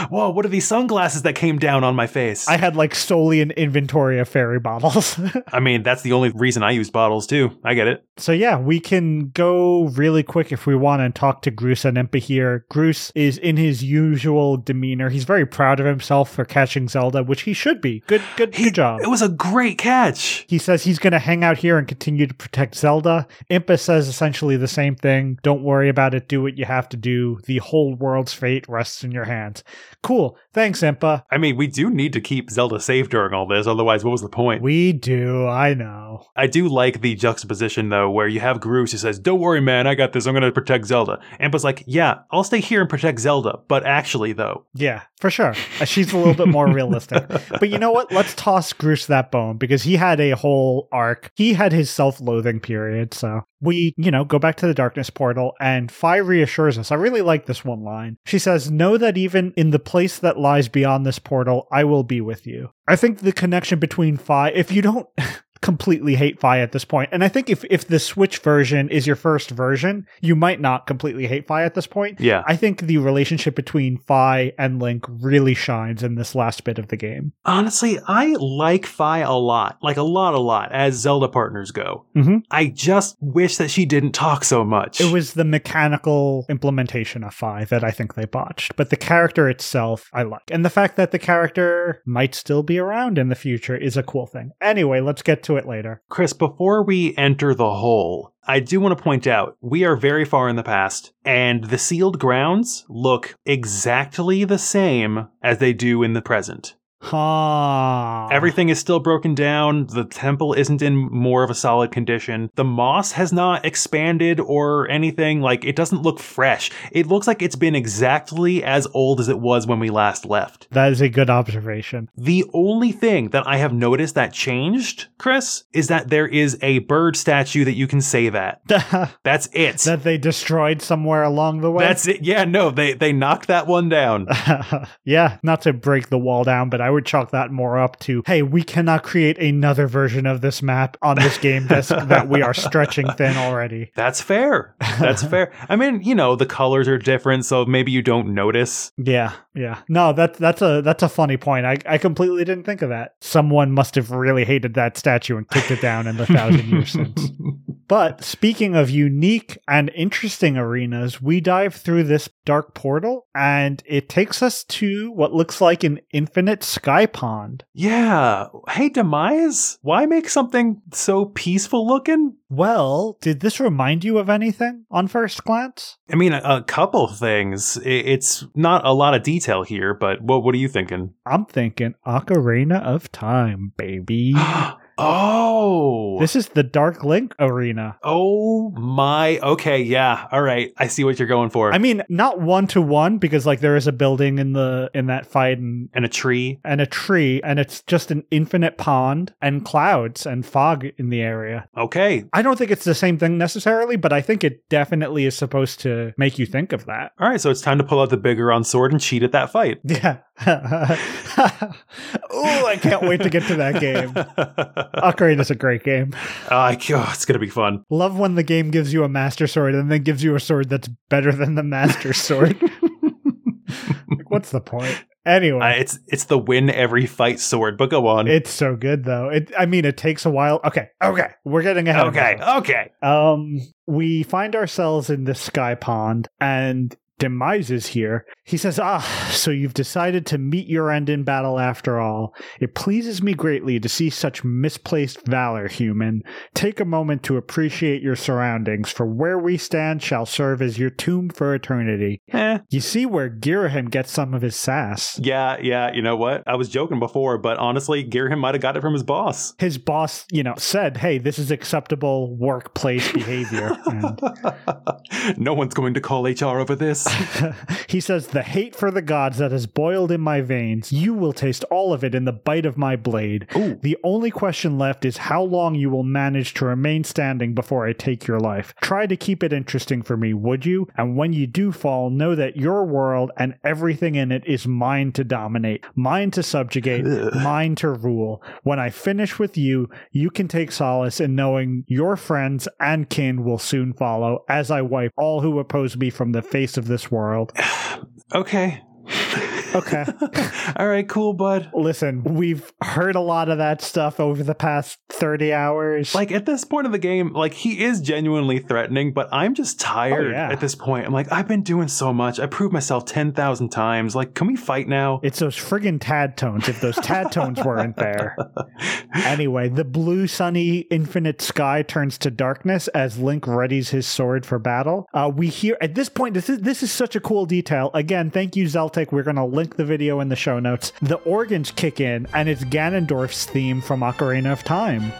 Whoa, what are these sunglasses that came down on my face? I had like solely an inventory of fairy bottles. I mean, that's the only reason I use bottles, too. I get it. so yeah, we can go really quick if we want and talk to Groose and Impa here. Groose is in his usual demeanor. He's very proud of himself for catching Zelda, which he should be. Good good, He- good job. It was a great catch. He says he's going to hang out here and continue to protect Zelda. Impa says essentially the same thing. Don't worry about it. Do what you have to do. The whole world's fate rests in your hands. Cool. Thanks, Impa. I mean, we do need to keep Zelda safe during all this, otherwise, what was the point? We do. I know. I do like the juxtaposition, though, where you have Groose who says, Don't worry, man, I got this. I'm going to protect Zelda. Impa's like, Yeah, I'll stay here and protect Zelda. But actually, though, Yeah, for sure. Uh, She's a little bit more realistic. But you know what? Let's toss Groose that bone because he had a whole arc. He had his self loathing period. So we, you know, go back to the darkness portal and Fi reassures us. I really like this one line. She says, Know that even in the place that lies beyond this portal, I will be with you. I think the connection between Fi, if you don't. completely hate Fi at this point. And I think if if the Switch version is your first version, you might not completely hate Fi at this point. yeah. I think the relationship between Fi and Link really shines in this last bit of the game. Honestly, I like Fi a lot. Like, a lot, a lot, as Zelda partners go. Mhm. I just wish that she didn't talk so much. It was the mechanical implementation of Fi that I think they botched, but the character itself I like. And the fact that the character might still be around in the future is a cool thing. Anyway, let's get to it later. Chris, before we enter the hole, I do want to point out we are very far in the past, and the sealed grounds look exactly the same as they do in the present. Huh. Everything is still broken down. The temple isn't in more of a solid condition. The moss has not expanded or anything. Like, it doesn't look fresh. It looks like it's been exactly as old as it was when we last left. That is a good observation. The only thing that I have noticed that changed, Chris, is that there is a bird statue that you can say that. that That's it. That they destroyed somewhere along the way. That's it. Yeah, no, they they knocked that one down. yeah, not to break the wall down, but I would chalk that more up to hey, we cannot create another version of this map on this game disc that we are stretching thin already. That's fair. That's fair. I mean, you know, the colors are different, so maybe you don't notice. Yeah, yeah. No, that's that's a that's a funny point. I, I completely didn't think of that. Someone must have really hated that statue and kicked it down in the thousand years since. But speaking of unique and interesting arenas, we dive through this dark portal and it takes us to what looks like an infinite sky pond. Yeah. Hey, Demise, why make something so peaceful looking? Well, did this remind you of anything on first glance? I mean, a, a couple things. It's not a lot of detail here, but what what are you thinking? I'm thinking Ocarina of Time, baby. oh. this is the Dark Link arena. Oh my. Okay, yeah. All right. I see what you're going for. I mean, not one to one because like there is a building in the in that fight and and a tree. and a tree and it's just an infinite pond and clouds and fog in the area. Okay. I don't think it's the same thing necessarily, but I think it definitely is supposed to make you think of that. All right, so it's time to pull out the Biggoron sword and cheat at that fight. Yeah. oh, I can't wait to get to that game. Ocarina is a great game. I, oh, it's gonna be fun. Love when the game gives you a master sword and then gives you a sword that's better than the master sword. like, what's the point? Anyway, Uh, it's it's the win every fight sword. But go on. it's so good though. It, I mean, it takes a while. Okay, okay, we're getting ahead. okay, okay. Um, we find ourselves in this sky pond, and Demise is here. He says, Ah, so you've decided to meet your end in battle after all. It pleases me greatly to see such misplaced valor, human. Take a moment to appreciate your surroundings, for where we stand shall serve as your tomb for eternity. Eh. You see where Girahim gets some of his sass. Yeah, yeah, you know what? I was joking before, but honestly, Girahim might have got it from his boss. His boss, you know, said, Hey, this is acceptable workplace behavior. And no one's going to call HR over this. he says, The hate for the gods that has boiled in my veins, you will taste all of it in the bite of my blade. Ooh. The only question left is how long you will manage to remain standing before I take your life. Try to keep it interesting for me, would you? And when you do fall, know that your world and everything in it is mine to dominate, mine to subjugate, Ugh. mine to rule. When I finish with you, you can take solace in knowing your friends and kin will soon follow as I wipe all who oppose me from the face of this world. Okay. Okay. All right, cool, bud. Listen, we've heard a lot of that stuff over the past 30 hours. Like at this point of the game, like he is genuinely threatening, but I'm just tired Oh, yeah. at this point. I'm like, I've been doing so much. I proved myself 10,000 times. Like, can we fight now? it's those friggin' tadtones if those tadtones weren't there. Anyway, the blue, sunny, infinite sky turns to darkness as Link readies his sword for battle. Uh, we hear at this point, this is this is such a cool detail. Again, thank you, Zeltik. We're gonna link the video in the show notes. The organs kick in, and it's Ganondorf's theme from Ocarina of Time.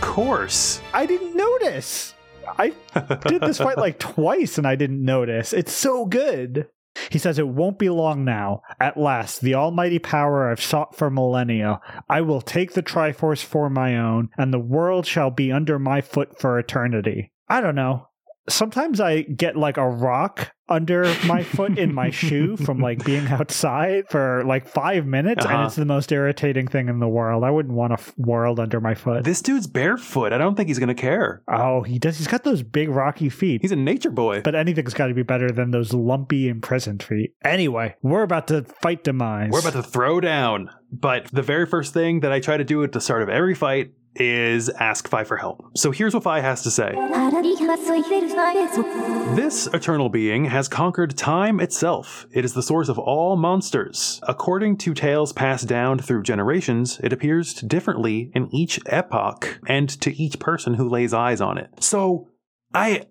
Course. I didn't notice. I did this fight like twice and I didn't notice. It's so good. He says, It won't be long now. At last, the almighty power I've sought for millennia. I will take the Triforce for my own, and the world shall be under my foot for eternity. I don't know. Sometimes I get like a rock under my foot in my shoe from like being outside for like five minutes, and Uh-huh. it's the most irritating thing in the world. I wouldn't want a f- world under my foot. This dude's barefoot. I don't think he's going to care. Oh, he does. He's got those big rocky feet. He's a nature boy. But anything's got to be better than those lumpy imprisoned feet. Anyway, we're about to fight demise. We're about to throw down. But the very first thing that I try to do at the start of every fight is ask Fi for help. So here's what Fi has to say. This eternal being has conquered time itself. It is the source of all monsters. According to tales passed down through generations, it appears differently in each epoch and to each person who lays eyes on it. So, I.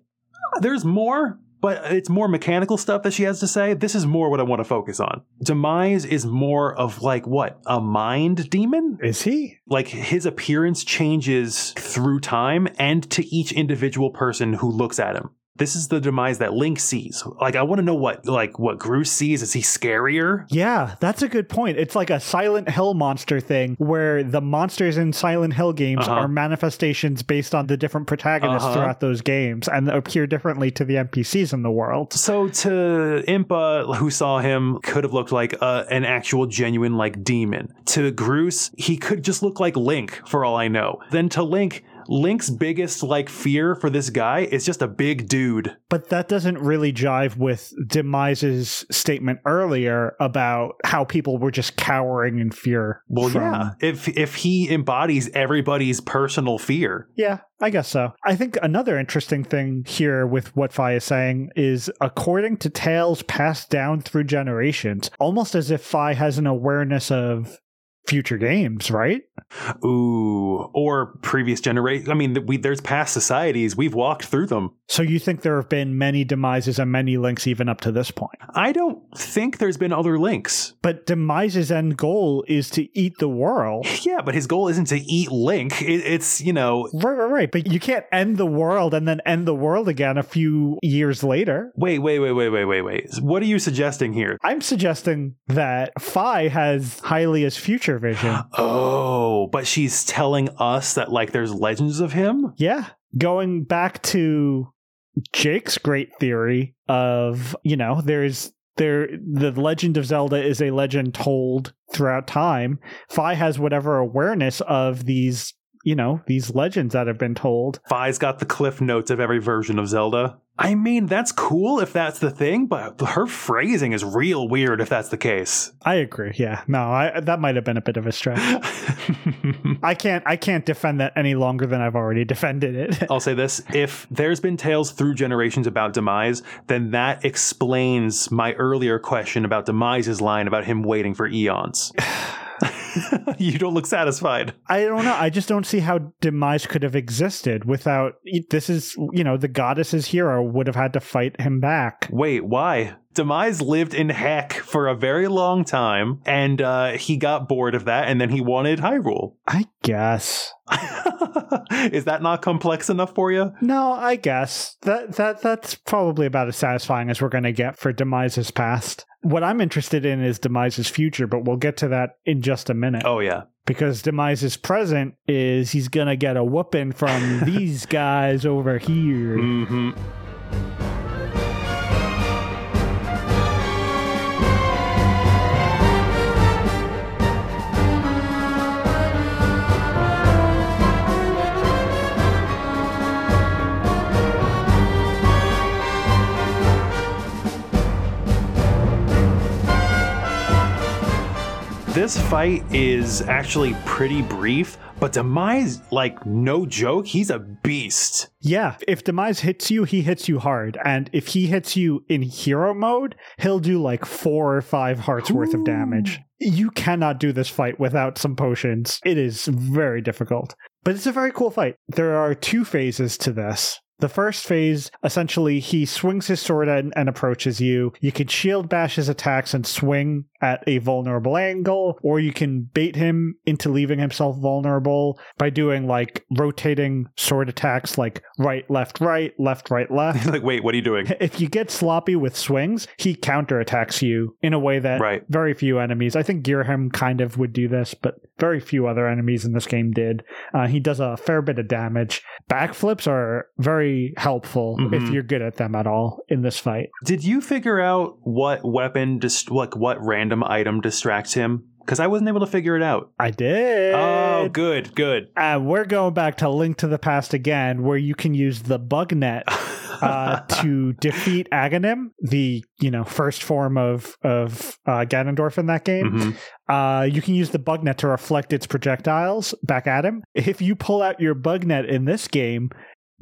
There's more, but it's more mechanical stuff that she has to say. This is more what I want to focus on. Demise is more of like what? A mind demon? Is he? like his appearance changes through time and to each individual person who looks at him. This is the demise that Link sees. Like I want to know what like what Groose sees. Is he scarier? Yeah, that's a good point. It's like a Silent Hill monster thing where the monsters in Silent Hill games Uh-huh. are manifestations based on the different protagonists Uh-huh. throughout those games and appear differently to the NPCs in the world. So to Impa, who saw him, could have looked like a, an actual genuine like demon. To Groose, he could just look like Link for all I know. Then to Link, Link's biggest like fear for this guy is just a big dude. But that doesn't really jive with Demise's statement earlier about how people were just cowering in fear. Well, from- yeah. If if he embodies everybody's personal fear, Yeah, I guess so. I think another interesting thing here with what Fi is saying is according to tales passed down through generations, almost as if Fi has an awareness of future games, right? Ooh, or previous generation. I mean, we there's past societies. We've walked through them. So you think there have been many demises and many links even up to this point. I don't think there's been other links. But Demise's end goal is to eat the world. Yeah, but his goal isn't to eat Link. It, it's you know. Right, right, right. But you can't end the world and then end the world again a few years later. Wait, wait, wait, wait, wait, wait, wait. What are you suggesting here? I'm suggesting that Fi has Hylia's future vision. Oh, but she's telling us that like there's legends of him. Yeah. Going back to Jake's great theory of, you know, there's there the legend of Zelda is a legend told throughout time. Fi has whatever awareness of these you know, these legends that have been told. Fi's got the cliff notes of every version of Zelda. I mean, that's cool if that's the thing, but her phrasing is real weird if that's the case. I agree. Yeah. No, I, that might have been a bit of a stretch. I can't I can't defend that any longer than I've already defended it. I'll say this, if there's been tales through generations about Demise, then that explains my earlier question about Demise's line about him waiting for eons. you don't look satisfied. I don't know. I just don't see how Demise could have existed without. This is, you know, the goddess's hero would have had to fight him back. Wait, why? Demise lived in Heck for a very long time, and uh, he got bored of that, and then he wanted Hyrule. I guess. Is that not complex enough for you? No, I guess that that that's probably about as satisfying as we're going to get for Demise's past. What I'm interested in is Demise's future, but we'll get to that in just a minute. Oh yeah. Because Demise's present is he's gonna get a whooping from these guys over here. Mm-hmm. This fight is actually pretty brief, but Demise, like, no joke, he's a beast. Yeah, if Demise hits you, he hits you hard. And if he hits you in hero mode, he'll do like four or five hearts worth of damage. You cannot do this fight without some potions. It is very difficult. But it's a very cool fight. There are two phases to this. The first phase, essentially, he swings his sword and, and, approaches you. You can shield bash his attacks and swing at a vulnerable angle, or you can bait him into leaving himself vulnerable by doing like rotating sword attacks like right, left, right, left, right, left. like, wait, what are you doing? If you get sloppy with swings, he counterattacks you in a way that right. very few enemies, I think Girahim kind of would do this, but very few other enemies in this game did. Uh, he does a fair bit of damage. Backflips are very helpful mm-hmm. if you're good at them at all in this fight. Did you figure out what weapon, dist- like what random item distracts him? Because I wasn't able to figure it out. I did. Oh, good, good. Uh, we're going back to Link to the Past again, where you can use the bug net. uh, to defeat Aghanim, the you know first form of of uh, Ganondorf in that game. Mm-hmm. Uh, you can use the bug net to reflect its projectiles back at him. If you pull out your bug net in this game,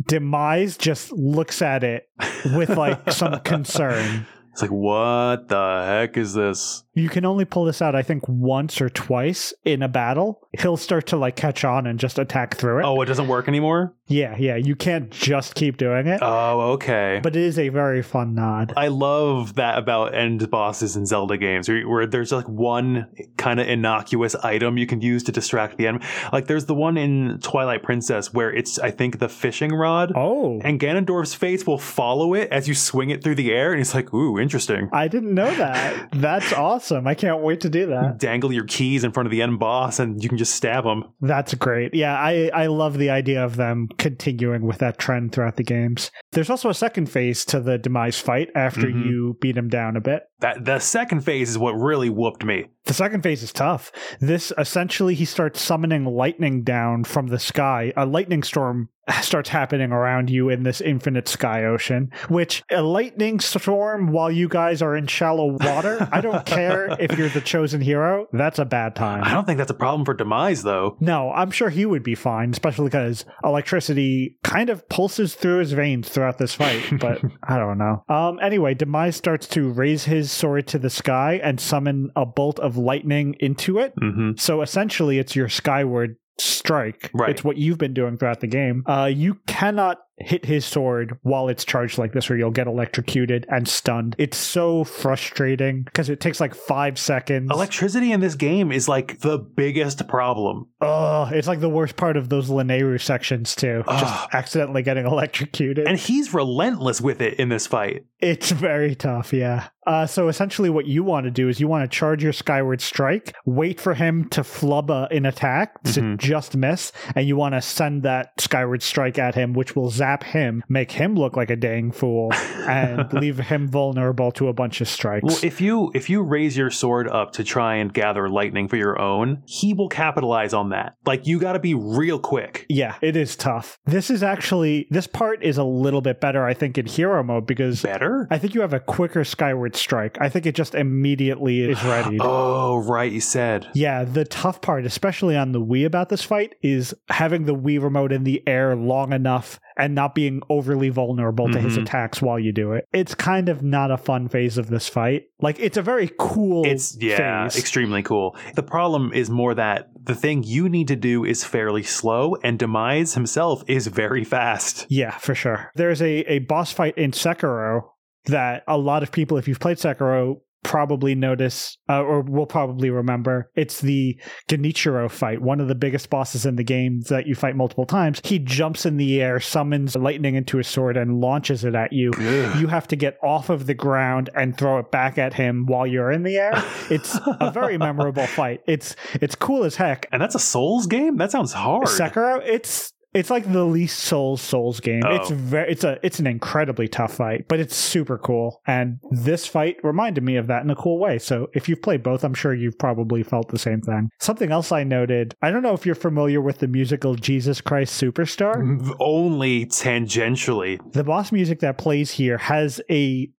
Demise just looks at it with like some concern. It's like, what the heck is this? You can only pull this out, I think, once or twice in a battle. He'll start to like catch on and just attack through it. Oh, it doesn't work anymore? Yeah, yeah. You can't just keep doing it. Oh, okay. But it is a very fun nod. I love that about end bosses in Zelda games where, where there's like one kind of innocuous item you can use to distract the enemy. Like there's the one in Twilight Princess where it's, I think, the fishing rod. Oh. And Ganondorf's face will follow it as you swing it through the air. And he's like, ooh, interesting. I didn't know that. That's awesome. I can't wait to do that. dangle your keys in front of the end boss and you can just stab them. That's great. Yeah, I, I love the idea of them continuing with that trend throughout the games. There's also a second phase to the demise fight after mm-hmm. you beat him down a bit. That the second phase is what really whooped me. The second phase is tough. This essentially he starts summoning lightning down from the sky. A lightning storm starts happening around you in this infinite sky ocean, which a lightning storm while you guys are in shallow water, I don't care if you're the chosen hero, that's a bad time. I don't think that's a problem for Demise though. No, I'm sure he would be fine, especially because electricity kind of pulses through his veins throughout this fight, but I don't know. Um anyway, Demise starts to raise his sword to the sky and summon a bolt of lightning into it. Mm-hmm. So essentially it's your skyward strike. Right. It's what you've been doing throughout the game. Uh, you cannot hit his sword while it's charged like this or you'll get electrocuted and stunned. It's so frustrating because it takes like five seconds. Electricity in this game is like the biggest problem. Oh, it's like the worst part of those Lanayru sections too. Ugh. Just accidentally getting electrocuted. And he's relentless with it in this fight. It's very tough, yeah. Uh, so essentially, what you want to do is you want to charge your Skyward Strike, wait for him to flub a, an attack to mm-hmm. just miss, and you want to send that Skyward Strike at him, which will zap zap him, make him look like a dang fool, and leave him vulnerable to a bunch of strikes. Well, if you if you raise your sword up to try and gather lightning for your own, he will capitalize on that. Like you got to be real quick. yeah, it is tough. This is actually this part is a little bit better, I think, in hero mode because Better? I think you have a quicker skyward strike. I think it just immediately is ready. Oh, right, you said. Yeah, the tough part, especially on the Wii about this fight, is having the Wii remote in the air long enough and not being overly vulnerable to his Mhm. attacks while you do it. It's kind of not a fun phase of this fight. Like, it's a very cool It's yeah, phase. extremely cool. The problem is more that the thing you need to do is fairly slow and Demise himself is very fast. Yeah, for sure. There's a, a boss fight in Sekiro that a lot of people, if you've played Sekiro, probably notice uh, or will probably remember. It's the Genichiro fight, one of the biggest bosses in the game that you fight multiple times. He jumps in the air, summons lightning into his sword, and launches it at you. Ugh. You have to get off of the ground and throw it back at him while you're in the air. It's a very memorable fight. It's it's cool as heck. And that's a Souls game? That sounds hard. Sekiro, it's it's like the least Souls Souls game. Oh. It's very it's a it's an incredibly tough fight, but it's super cool. And this fight reminded me of that in a cool way. So if you've played both, I'm sure you've probably felt the same thing. Something else I noted, I don't know if you're familiar with the musical Jesus Christ Superstar. Mm, only tangentially. The boss music that plays here has a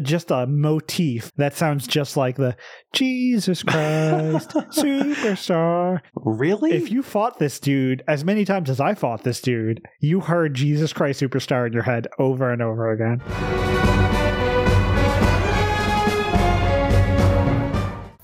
just a motif that sounds just like the Jesus Christ Superstar. Really? If you fought this dude as many times as I fought this dude, you heard Jesus Christ Superstar in your head over and over again.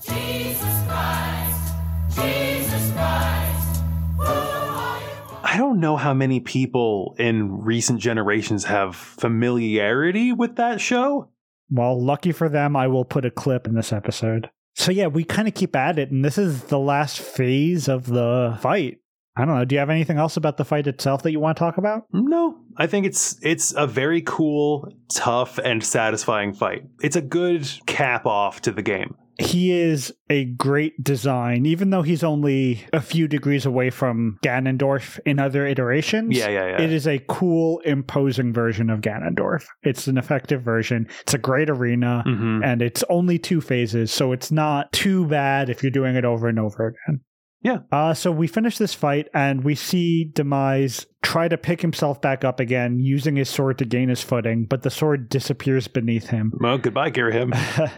Jesus Christ, Jesus Christ, who are you? I don't know how many people in recent generations have familiarity with that show. Well, lucky for them, I will put a clip in this episode. So, yeah, we kind of keep at it, and this is the last phase of the fight. I don't know. Do you have anything else about the fight itself that you want to talk about? No, I think it's it's a very cool, tough, and satisfying fight. It's a good cap off to the game. He is a great design, even though he's only a few degrees away from Ganondorf in other iterations. Yeah, yeah, yeah. It is a cool, imposing version of Ganondorf. It's an effective version. It's a great arena, hmm and it's only two phases, so it's not too bad if you're doing it over and over again. Yeah. Uh, so we finish this fight, and we see Demise try to pick himself back up again, using his sword to gain his footing, but the sword disappears beneath him. Well, goodbye, Girahim.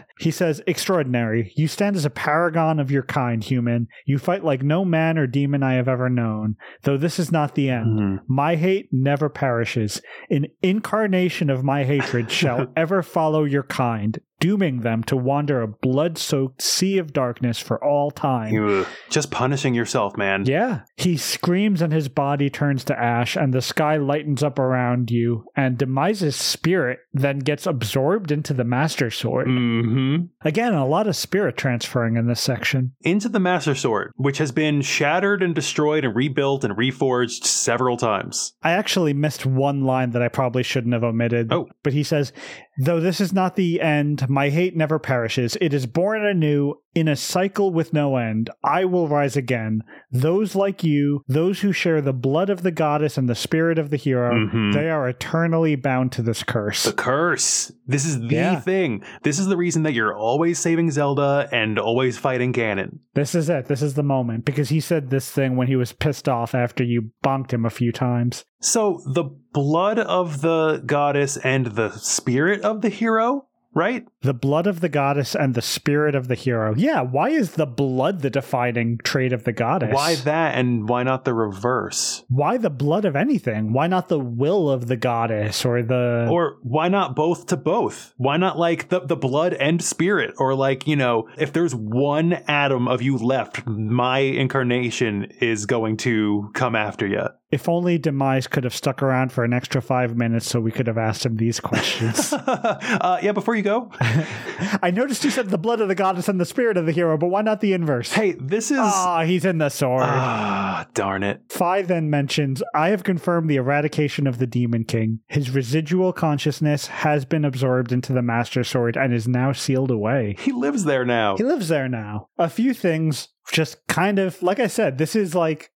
he says, Extraordinary. You stand as a paragon of your kind, human. You fight like no man or demon I have ever known, though this is not the end. Mhm. My hate never perishes. An incarnation of my hatred shall ever follow your kind, dooming them to wander a blood soaked sea of darkness for all time. Just punishing yourself, man. Yeah. He screams and his body turns to ash, and the sky lightens up around you, and Demise's spirit then gets absorbed into the Master Sword. hmm Again, a lot of spirit transferring in this section. Into the Master Sword, which has been shattered and destroyed and rebuilt and reforged several times. I actually missed one line that I probably shouldn't have omitted. Oh. But he says, Though this is not the end, my hate never perishes. It is born anew in a cycle with no end. I will rise again. Those like you, those who share the blood of the goddess and the spirit of the hero, Mhm. they are eternally bound to this curse. The curse. This is the Yeah. thing. This is the reason that you're always saving Zelda and always fighting Ganon. This is it. This is the moment. Because he said this thing when he was pissed off after you bonked him a few times. So the blood of the goddess and the spirit of the hero, right? The blood of the goddess and the spirit of the hero. Yeah, why is the blood the defining trait of the goddess? Why that and why not the reverse? Why the blood of anything? Why not the will of the goddess or the Or why not both to both? Why not like the, the blood and spirit? Or like, you know, if there's one atom of you left, my incarnation is going to come after you. if only Demise could have stuck around for an extra five minutes so we could have asked him these questions. uh, yeah, before you go, I noticed you said the blood of the goddess and the spirit of the hero, but why not the inverse? hey, this is. Ah, he's in the sword. Ah, darn it. Fi then mentions, I have confirmed the eradication of the Demon King. His residual consciousness has been absorbed into the Master Sword and is now sealed away. He lives there now. He lives there now. A few things, just kind of, like I said, this is like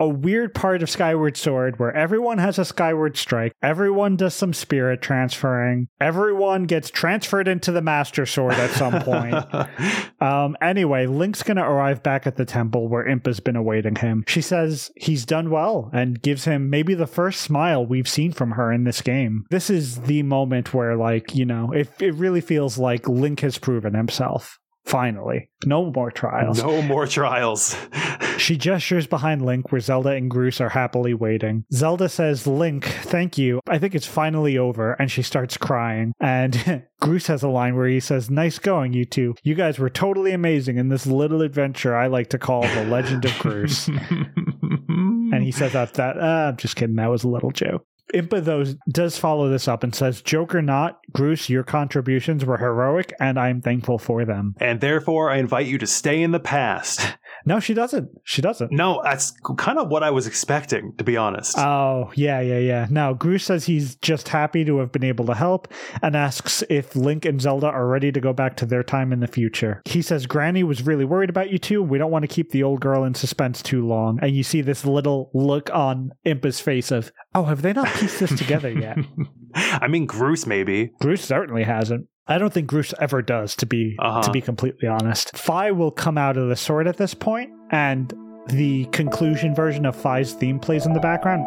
a weird part of Skyward Sword where everyone has a Skyward Strike, everyone does some spirit transferring, everyone gets transferred into the Master Sword at some point. Um, anyway, Link's gonna arrive back at the temple where Impa's been awaiting him. She says he's done well and gives him maybe the first smile we've seen from her in this game. This is the moment where, like, you know, it, it really feels like Link has proven himself. Finally. No more trials. no more trials. She gestures behind Link where Zelda and Groose are happily waiting. Zelda says, Link, thank you. I think it's finally over. And she starts crying. And Groose has a line where he says, Nice going, you two. You guys were totally amazing in this little adventure I like to call The Legend of Groose. and he says that, that uh, I'm just kidding. That was a little joke. Impa, though, does follow this up and says, Joke or not, Groose, your contributions were heroic, and I'm thankful for them. and therefore, I invite you to stay in the past. No, she doesn't. She doesn't. No, that's kind of what I was expecting, to be honest. Oh, yeah, yeah, yeah. Now, Groose says he's just happy to have been able to help and asks if Link and Zelda are ready to go back to their time in the future. He says Granny was really worried about you two. We don't want to keep the old girl in suspense too long. And you see this little look on Impa's face of, oh, have they not pieced this together yet? I mean, Groose, maybe. Groose certainly hasn't. I don't think Groose ever does, to be Uh-huh. to be completely honest. Fi will come out of the sword at this point, and the conclusion version of Fi's theme plays in the background.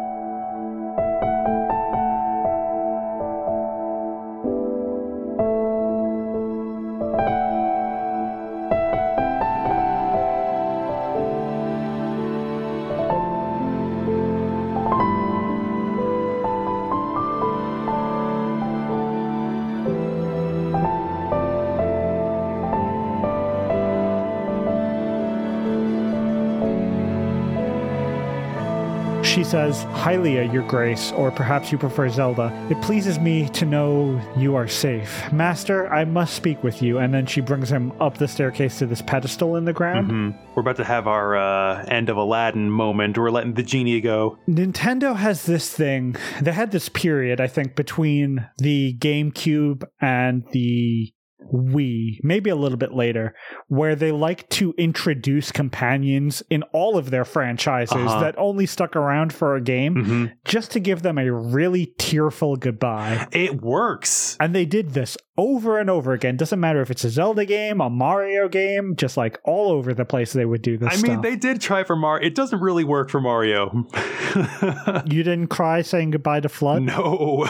Says, Hylia, your grace, or perhaps you prefer Zelda. It pleases me to know you are safe. Master, I must speak with you. And then she brings him up the staircase to this pedestal in the ground. hmm We're about to have our uh, end of Aladdin moment. We're letting the genie go. Nintendo has this thing. They had this period, I think, between the GameCube and the Wii, maybe a little bit later, where they like to introduce companions in all of their franchises Uh-huh. that only stuck around for a game hmm just to give them a really tearful goodbye. It works. And they did this over and over again. Doesn't matter if it's a Zelda game, a Mario game, just like all over the place they would do this I mean, stuff. they did try for Mario. It doesn't really work for Mario. you didn't cry saying goodbye to FLUDD? no,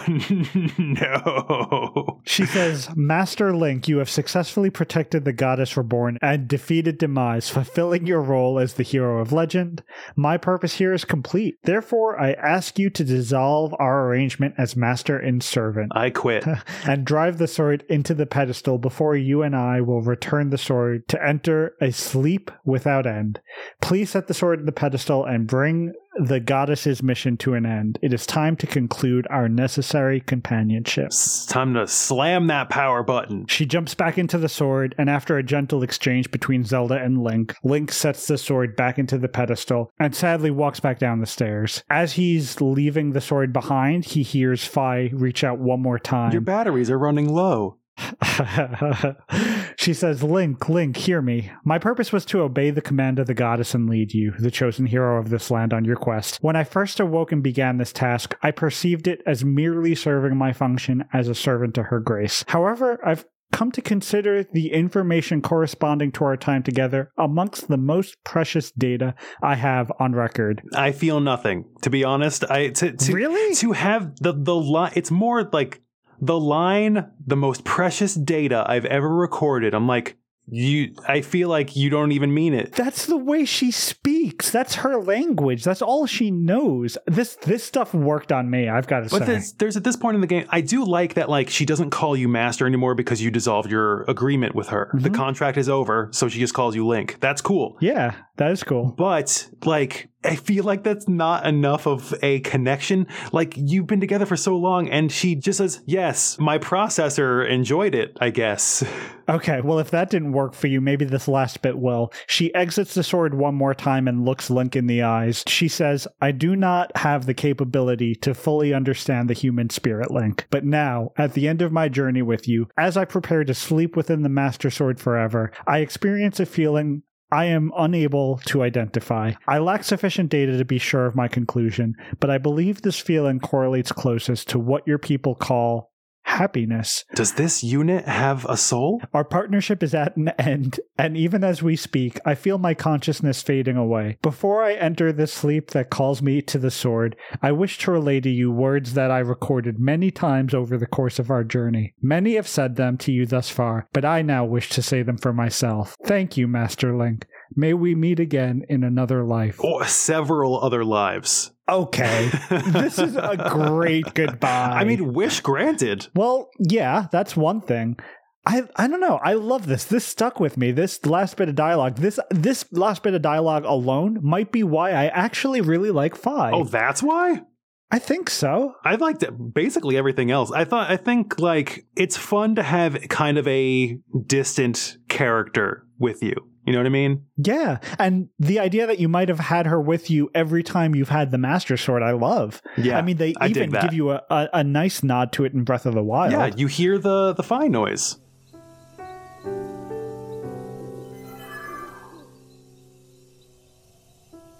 no. She says, Master Link, you have successfully protected the goddess reborn and defeated Demise, fulfilling your role as the hero of legend. My purpose here is complete. Therefore, I ask you to dissolve our arrangement as master and servant I quit. and drive the sword into the pedestal before you and I will return the sword to enter a sleep without end. Please set the sword in the pedestal and bring the goddess's mission to an end. It is time to conclude our necessary companionship. It's time to slam that power button. She jumps back into the sword, and after a gentle exchange between Zelda and Link, Link sets the sword back into the pedestal and sadly walks back down the stairs. As he's leaving the sword behind, he hears Fi reach out one more time. Your batteries are running low. she says, Link, Link, hear me. My purpose was to obey the command of the goddess and lead you, the chosen hero of this land, on your quest. When I first awoke and began this task, I perceived it as merely serving my function as a servant to her grace. However, I've come to consider the information corresponding to our time together amongst the most precious data I have on record. I feel nothing. To be honest, I to, to Really? to have the the line. It's more like the line, the most precious data I've ever recorded. I'm like you. I feel like you don't even mean it. That's the way she speaks. That's her language. That's all she knows. This this stuff worked on me. I've got to say. But there's, there's at this point in the game, I do like that. Like she doesn't call you master anymore because you dissolved your agreement with her. The Mhm. contract is over, so she just calls you Link. That's cool. yeah, that is cool. But like, I feel like that's not enough of a connection. Like you've been together for so long, and she just says, "Yes, my processor enjoyed it." I guess. Okay, well, if that didn't work for you, maybe this last bit will. She exits the sword one more time and looks Link in the eyes. She says, I do not have the capability to fully understand the human spirit, Link. But now, at the end of my journey with you, as I prepare to sleep within the Master Sword forever, I experience a feeling I am unable to identify. I lack sufficient data to be sure of my conclusion, but I believe this feeling correlates closest to what your people call happiness. Does this unit have a soul? Our partnership is at an end, and even as we speak, I feel my consciousness fading away. Before I enter the sleep that calls me to the sword, I wish to relay to you words that I recorded many times over the course of our journey. Many have said them to you thus far, but I now wish to say them for myself. Thank you, Master Link. May we meet again in another life. Or several other lives. Okay. this is a great goodbye. I mean, wish granted. Well, yeah, that's one thing. I I don't know. I love this. This stuck with me. This last bit of dialogue. This this last bit of dialogue alone might be why I actually really like Five. Oh, that's why? I think so. I liked it, basically everything else. I thought I think like it's fun to have kind of a distant character with you. You know what I mean? Yeah. And the idea that you might have had her with you every time you've had the Master Sword, I love. Yeah. I mean, they I even give you a, a, a nice nod to it in Breath of the Wild. Yeah, you hear the the fine noise.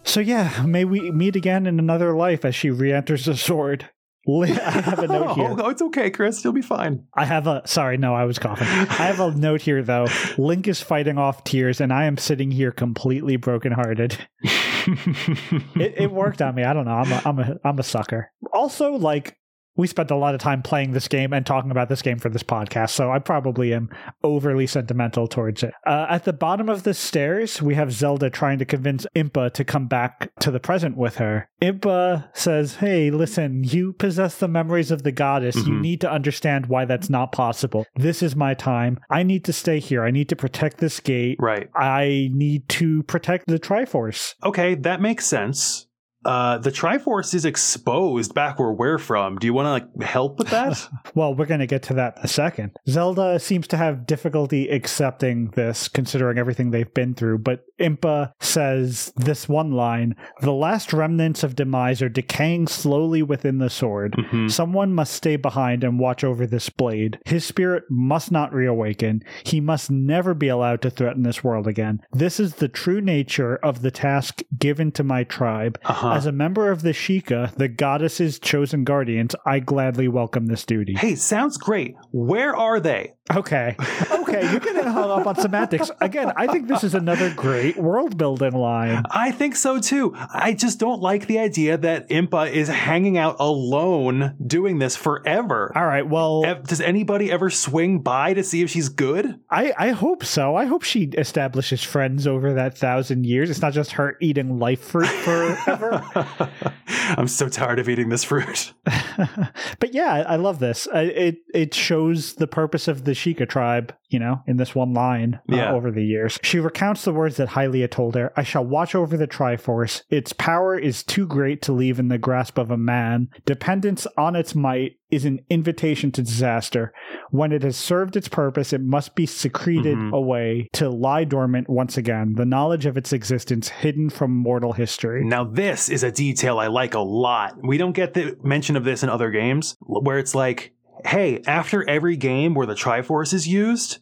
So yeah, may we meet again in another life as she re-enters the sword. I have a note oh, here. Oh, no, it's okay, Chris. You'll be fine. I have a sorry, no, I was coughing. I have a note here though. Link is fighting off tears, and I am sitting here completely brokenhearted. It, it worked on me. I don't know. I'm a, I'm a I'm a sucker. Also, like we spent a lot of time playing this game and talking about this game for this podcast, so I probably am overly sentimental towards it. Uh, at the bottom of the stairs, we have Zelda trying to convince Impa to come back to the present with her. Impa says, Hey, listen, you possess the memories of the goddess. You Mhm. need to understand why that's not possible. This is my time. I need to stay here. I need to protect this gate. Right. I need to protect the Triforce. Okay, that makes sense. Uh, the Triforce is exposed back where we're from. Do you want to like help with that? Well, we're going to get to that in a second. Zelda seems to have difficulty accepting this, considering everything they've been through. But Impa says this one line The last remnants of demise are decaying slowly within the sword. Mhm. Someone must stay behind and watch over this blade. His spirit must not reawaken. He must never be allowed to threaten this world again. This is the true nature of the task given to my tribe. Uh-huh. As a member of the Sheikah, the goddess's chosen guardians, I gladly welcome this duty. Hey, sounds great. Where are they? Okay. Okay, you're getting hung up on semantics. Again, I think this is another great world building line. I think so too. I just don't like the idea that Impa is hanging out alone doing this forever. All right, well, Ev- Does anybody ever swing by to see if she's good? I, I hope so. I hope she establishes friends over that thousand years. It's not just her eating life fruit forever. I'm so tired of eating this fruit. but yeah, I love this. It it shows the purpose of the Sheikah tribe, you know, in this one line uh, Yeah. over the years. She recounts the words that Hylia told her I shall watch over the Triforce. Its power is too great to leave in the grasp of a man. Dependence on its might is an invitation to disaster. When it has served its purpose, it must be secreted Mhm. away to lie dormant once again, the knowledge of its existence hidden from mortal history. Now, this is a detail I like a lot. We don't get the mention of this in other games where it's like, hey, after every game where the Triforce is used,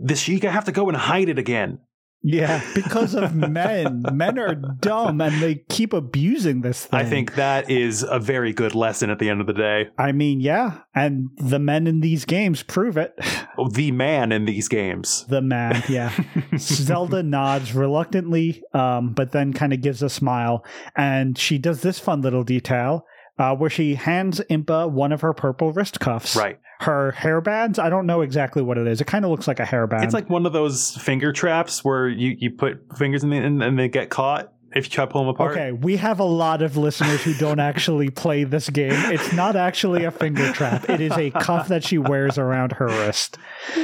the Sheikah have to go and hide it again. Yeah, because of men. men are dumb and they keep abusing this thing. I think that is a very good lesson at the end of the day. I mean, yeah, and the men in these games prove it. Oh, The man in these games. The man, yeah. Zelda nods reluctantly, um, but then kind of gives a smile, and she does this fun little detail. Uh, where she hands Impa one of her purple wrist cuffs. Right. Her hairbands, I don't know exactly what it is. It kind of looks like a hairband. It's like one of those finger traps where you, you put fingers in the, and, and they get caught if you try to pull them apart. Okay, we have a lot of listeners who don't actually play this game. It's not actually a finger trap. It is a cuff that she wears around her wrist.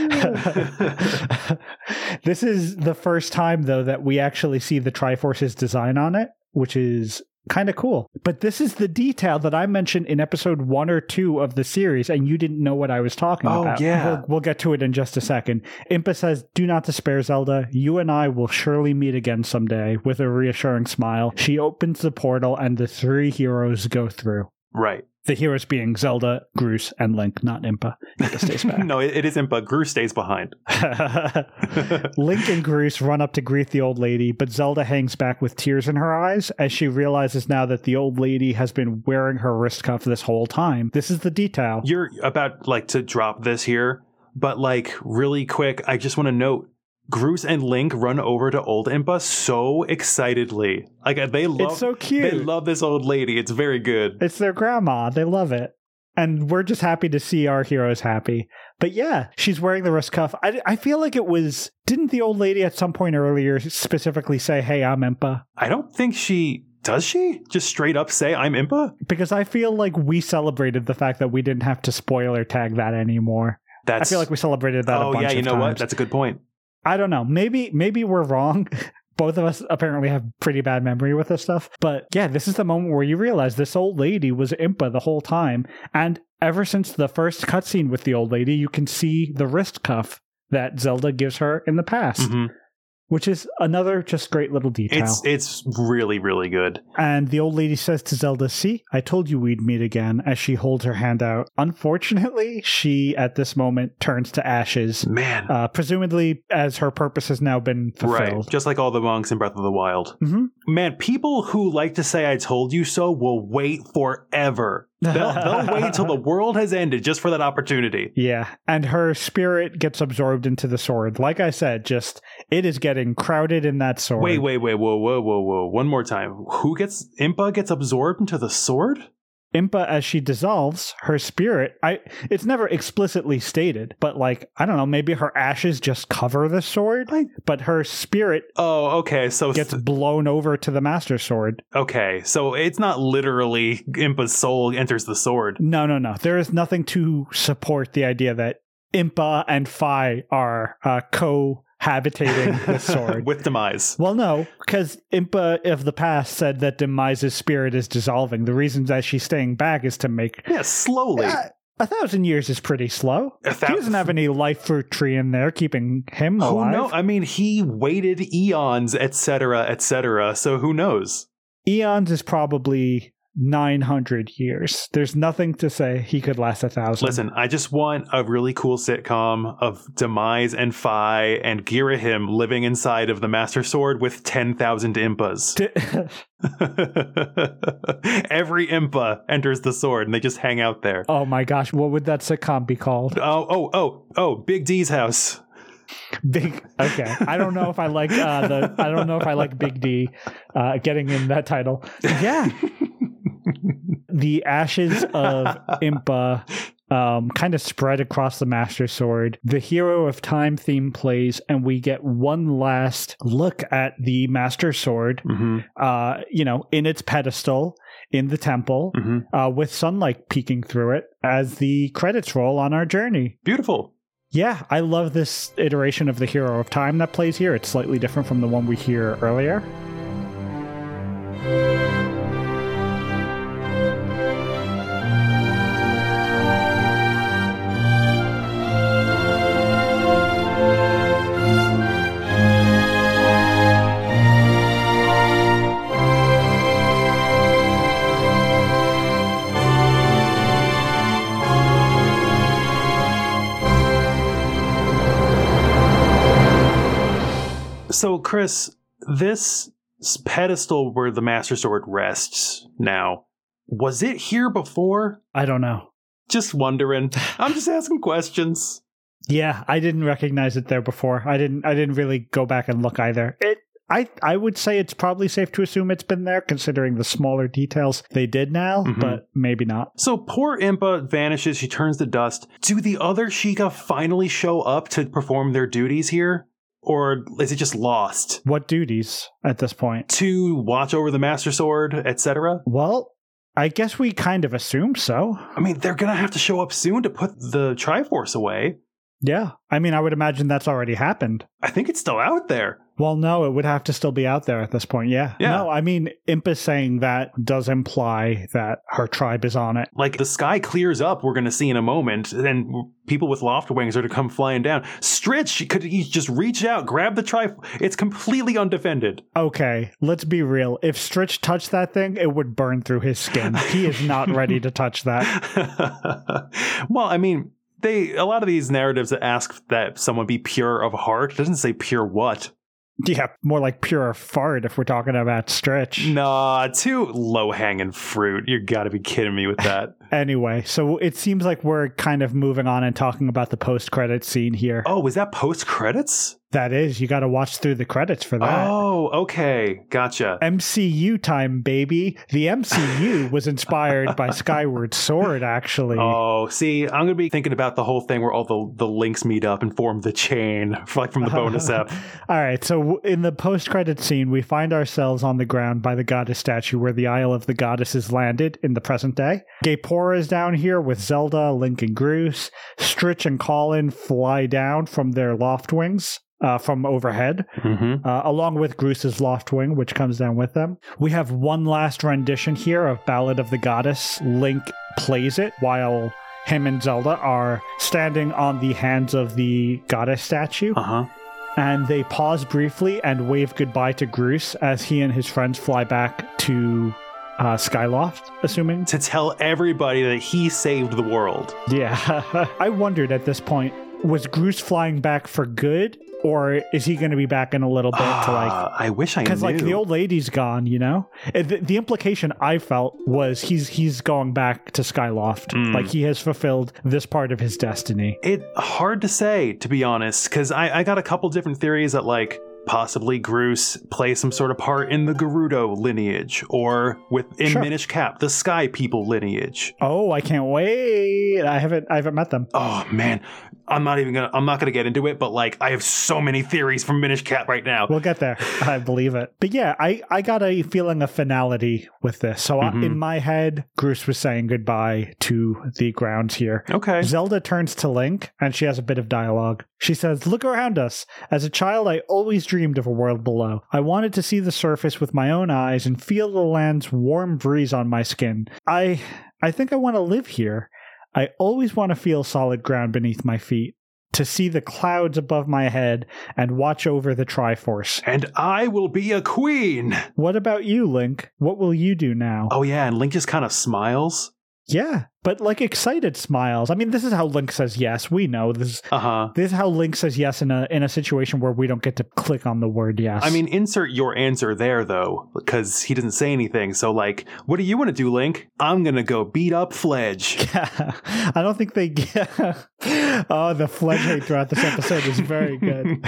this is the first time though that we actually see the Triforce's design on it, which is kind of cool. But this is the detail that I mentioned in episode 1 or 2 of the series and you didn't know what I was talking Oh, about. yeah. We'll, we'll get to it in just a second. Impa says, "Do not despair, Zelda. You and I will surely meet again someday." With a reassuring smile, she opens the portal and the three heroes go through. Right. The heroes being Zelda, Groose, and Link, not Impa. Impa stays back. no, it, it is Impa. Groose stays behind. Link and Groose run up to greet the old lady, but Zelda hangs back with tears in her eyes as she realizes now that the old lady has been wearing her wrist cuff this whole time. This is the detail. You're about like to drop this here, but like really quick, I just want to note Groose and Link run over to old Impa so excitedly. Like they love It's so cute. They love this old lady. It's very good. It's their grandma. They love it. And we're just happy to see our heroes happy. But yeah, she's wearing the wrist cuff. I, I feel like it was. Didn't the old lady at some point earlier specifically say, Hey, I'm Impa? I don't think she does she just straight up say I'm Impa? Because I feel like we celebrated the fact that we didn't have to spoiler tag that anymore. That's I feel like we celebrated that a Oh yeah, you know what? That's a good point. I don't know. Maybe maybe we're wrong. Both of us apparently have pretty bad memory with this stuff. But yeah, this is the moment where you realize this old lady was Impa the whole time. And ever since the first cutscene with the old lady, you can see the wrist cuff that Zelda gives her in the past, Mhm. Which is another just great little detail. It's it's really really good. and the old lady says to Zelda, See, I told you we'd meet again, as she holds her hand out. Unfortunately, she at this moment turns to ashes. Man, Uh, presumably, as her purpose has now been right? fulfilled. Just like all the monks in Breath of the Wild. Mhm. Man, people who like to say "I told you so" will wait forever. They'll, they'll wait till the world has ended just for that opportunity. Yeah, and her spirit gets absorbed into the sword. Like I said, just it is getting crowded in that sword. Wait, wait, wait, whoa, whoa, whoa, whoa! One more time. Who gets Impa gets absorbed into the sword? Impa, as she dissolves, her spirit. I. It's never explicitly stated, but like I don't know, maybe her ashes just cover the sword, but her spirit Oh, okay. So gets th- blown over to the master sword. okay, so it's not literally Impa's soul enters the sword. No, no, no. There is nothing to support the idea that Impa and Fi are uh, cohabitating the sword. with demise. Well, no, because Impa of the past said that Demise's spirit is dissolving. The reason that she's staying back is to make. Yeah, slowly. Yeah, a thousand years is pretty slow. He doesn't have any life fruit tree in there keeping him oh, Who alive. know? I mean, he waited eons, etc., etc. So who knows? Eons is probably 900 years. There's nothing to say he could last a thousand. Listen, I just want a really cool sitcom of Demise and Fi and Girahim living inside of the Master Sword with 10,000 Impas. Every Impa enters the sword and they just hang out there. oh my gosh, what would that sitcom be called? Oh, oh, oh, oh, Big D's house. Big. Okay, I don't know if I like uh, the. I don't know if I like Big D uh, getting in that title. Yeah, the ashes of Impa um, kind of spread across the Master Sword. The Hero of Time theme plays, and we get one last look at the Master Sword. hmm Uh, you know, in its pedestal in the temple, hmm uh, with sunlight peeking through it as the credits roll on our journey. Beautiful. Yeah, I love this iteration of the Hero of Time that plays here. It's slightly different from the one we hear earlier. So, Chris, this pedestal where the Master Sword rests now, was it here before? I don't know. Just wondering. I'm just asking questions. Yeah, I didn't recognize it there before. I didn't. I didn't really go back and look either. It. I. I would say it's probably safe to assume it's been there, considering the smaller details they did now, Mhm. but maybe not. So poor Impa vanishes, she turns to dust. Do the other Sheikah finally show up to perform their duties here? Or is it just lost? What duties at this point? To watch over the Master Sword, etc.? Well, I guess we kind of assume so. I mean, they're gonna have to show up soon to put the Triforce away. Yeah. I mean, I would imagine that's already happened. I think it's still out there. Well, no, it would have to still be out there at this point. Yeah. Yeah. No, I mean, Impa saying that does imply that her tribe is on it. Like the sky clears up, we're going to see in a moment, and people with loft wings are to come flying down. Strich could he just reach out, grab the tri? It's completely undefended. Okay, let's be real. If Strich touched that thing, it would burn through his skin. he is not ready to touch that. well, I mean, they a lot of these narratives that ask that someone be pure of heart it doesn't say pure what. Yeah, more like pure fart if we're talking about Stretch. Nah, too low hanging fruit. You got to be kidding me with that. Anyway, so it seems like we're kind of moving on and talking about the post credit scene here. oh, was that post credits? That is, you got to watch through the credits for that. Oh, okay, gotcha. MCU time, baby. The MCU was inspired by Skyward Sword, actually. Oh, see, I'm gonna be thinking about the whole thing where all the the links meet up and form the chain, like from the bonus app. All right, so in the post credit scene, we find ourselves on the ground by the goddess statue where the Isle of the Goddess is landed in the present day. Gaepora is down here with Zelda, Link, and Groose. Strich and Cawlin fly down from their loft wings. Uh, from overhead, Mm-hmm. uh, along with Groose's loft wing, which comes down with them. We have one last rendition here of Ballad of the Goddess. Link plays it while him and Zelda are standing on the hands of the goddess statue Uh huh. and they pause briefly and wave goodbye to Groose as he and his friends fly back to uh, Skyloft, assuming. To tell everybody that he saved the world. Yeah. I wondered at this point was Groose flying back for good, or is he going to be back in a little bit to like. Ah, I wish I knew. Because like the old lady's gone, you know. Uh, The, the implication I felt was he's he's going back to Skyloft, Mm. like he has fulfilled this part of his destiny. It hard to say, to be honest, because I, I got a couple different theories that like possibly Groose play some sort of part in the Gerudo lineage, or within Sure. Minish Cap, the Sky People lineage. Oh, I can't wait! I haven't I haven't met them. Oh man, I'm not even gonna I'm not gonna get into it, but like I have so many theories from Minish Cap right now. We'll get there. I believe it. But yeah, I, I got a feeling of finality with this. So I, Mhm. in my head, Groose was saying goodbye to the grounds here. okay. Zelda turns to Link and she has a bit of dialogue. She says, Look around us. As a child, I always dreamed of a world below. I wanted to see the surface with my own eyes and feel the land's warm breeze on my skin. I I think I want to live here. I always want to feel solid ground beneath my feet. To see the clouds above my head and watch over the Triforce. And I will be a queen. What about you, Link? What will you do now? Oh yeah, and Link just kind of smiles. Yeah, but like excited smiles. I mean, this is how Link says yes. We know this. Uh huh. This is how Link says yes in a in a situation where we don't get to click on the word yes. I mean, insert your answer there though, because he doesn't say anything. So like, what do you want to do, Link? I'm gonna go beat up Fledge. Yeah, I don't think they. oh, the fledge hate throughout this episode is very good.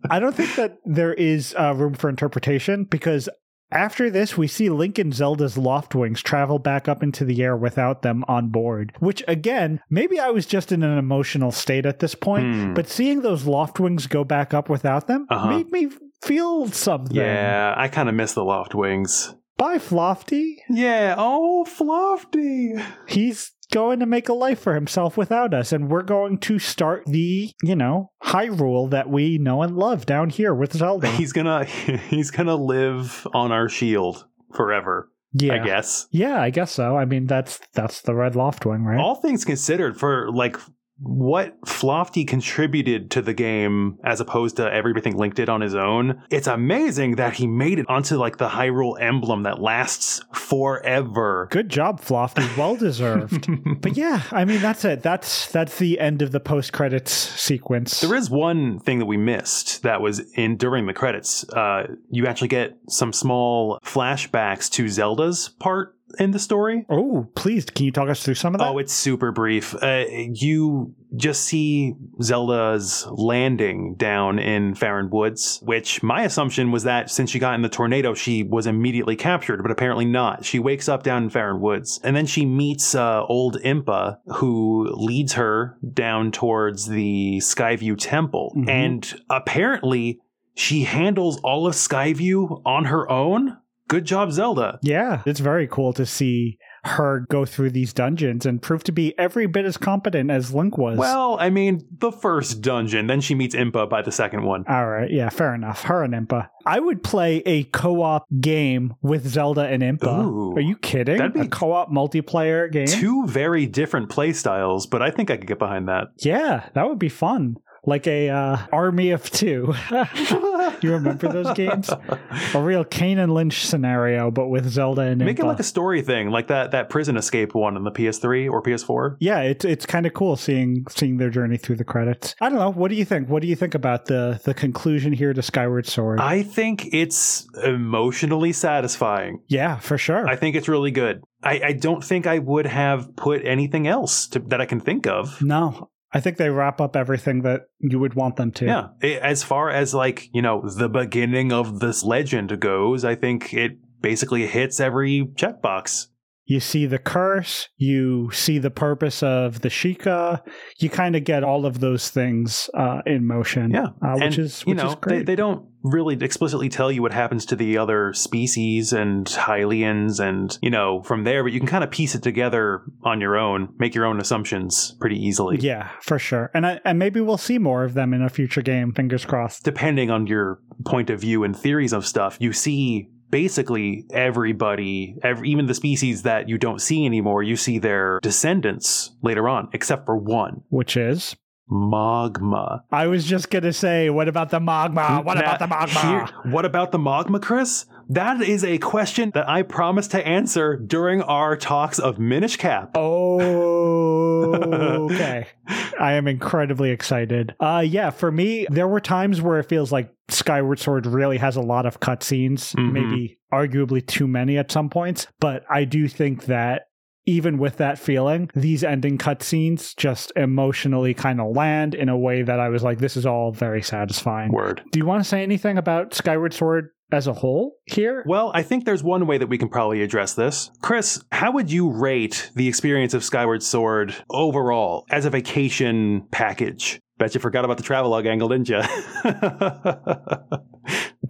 I don't think that there is uh, room for interpretation because after this, we see Link and Zelda's loft wings travel back up into the air without them on board. Which, again, maybe I was just in an emotional state at this point, Hmm. but seeing those loft wings go back up without them Uh-huh. made me feel something. yeah, I kind of miss the loft wings. Bye, Flofty. Yeah. Oh, Flofty. He's going to make a life for himself without us, and we're going to start the, you know, Hyrule that we know and love down here with Zelda. He's gonna he's gonna live on our shield forever. yeah. I guess. Yeah, I guess so. I mean, that's that's the Red Loftwing, right? All things considered, for like what Flofty contributed to the game as opposed to everything Link did on his own, it's amazing that he made it onto like the Hyrule emblem that lasts forever. Good job, Flofty. Well deserved. but yeah, I mean, that's it. That's that's the end of the post credits sequence. There is one thing that we missed that was in during the credits. Uh, you actually get some small flashbacks to Zelda's part in the story. oh, please, can you talk us through some of that? Oh, it's super brief. Uh, you just see Zelda's landing down in Faron Woods, which my assumption was that since she got in the tornado, she was immediately captured, but apparently not. She wakes up down in Faron Woods, and then she meets uh, old Impa, who leads her down towards the Skyview Temple. Mhm. And apparently, she handles all of Skyview on her own. Good job, Zelda. Yeah, it's very cool to see her go through these dungeons and prove to be every bit as competent as Link was. Well, I mean, the first dungeon, then she meets Impa by the second one. all right, yeah, fair enough. Her and Impa. I would play a co-op game with Zelda and Impa. Ooh. Are you kidding? That'd be a co-op multiplayer game? Two very different play styles, but I think I could get behind that. Yeah, that would be fun. Like a uh, army of two. you remember those games? A real Kane and Lynch scenario, but with Zelda and Make it Impa. like a story thing, like that that prison escape one on the PS3 or PS4. yeah, it's it's kind of cool seeing seeing their journey through the credits. I don't know. What do you think? What do you think about the the conclusion here to Skyward Sword? I think it's emotionally satisfying. yeah, for sure. I think it's really good. I, I don't think I would have put anything else to, that I can think of. no, I think they wrap up everything that you would want them to. Yeah. As far as like, you know, the beginning of this legend goes, I think it basically hits every checkbox. You see the curse, you see the purpose of the Sheikah, you kind of get all of those things uh, in motion. Yeah. uh, which and, is which you know, is they, they don't really explicitly tell you what happens to the other species and Hylians and, you know, from there, but you can kind of piece it together on your own, make your own assumptions pretty easily. yeah, for sure. And I, and maybe we'll see more of them in a future game. Fingers crossed. depending on your point of view and theories of stuff, you see basically everybody, every, even the species that you don't see anymore, you see their descendants later on, except for one, Which is, magma. I was just gonna say, what about the magma? What about the magma? here- what about the magma, Chris? That is a question that I promised to answer during our talks of Minish Cap. Oh, okay. I am incredibly excited. Uh yeah, for me, there were times where it feels like Skyward Sword really has a lot of cutscenes, Mhm. maybe arguably too many at some points, but I do think that even with that feeling, these ending cutscenes just emotionally kind of land in a way that I was like, this is all very satisfying. Word. Do you want to say anything about Skyward Sword as a whole here? Well, I think there's one way that we can probably address this. Chris, how would you rate the experience of Skyward Sword overall as a vacation package? Bet you forgot about the travelogue angle, didn't you?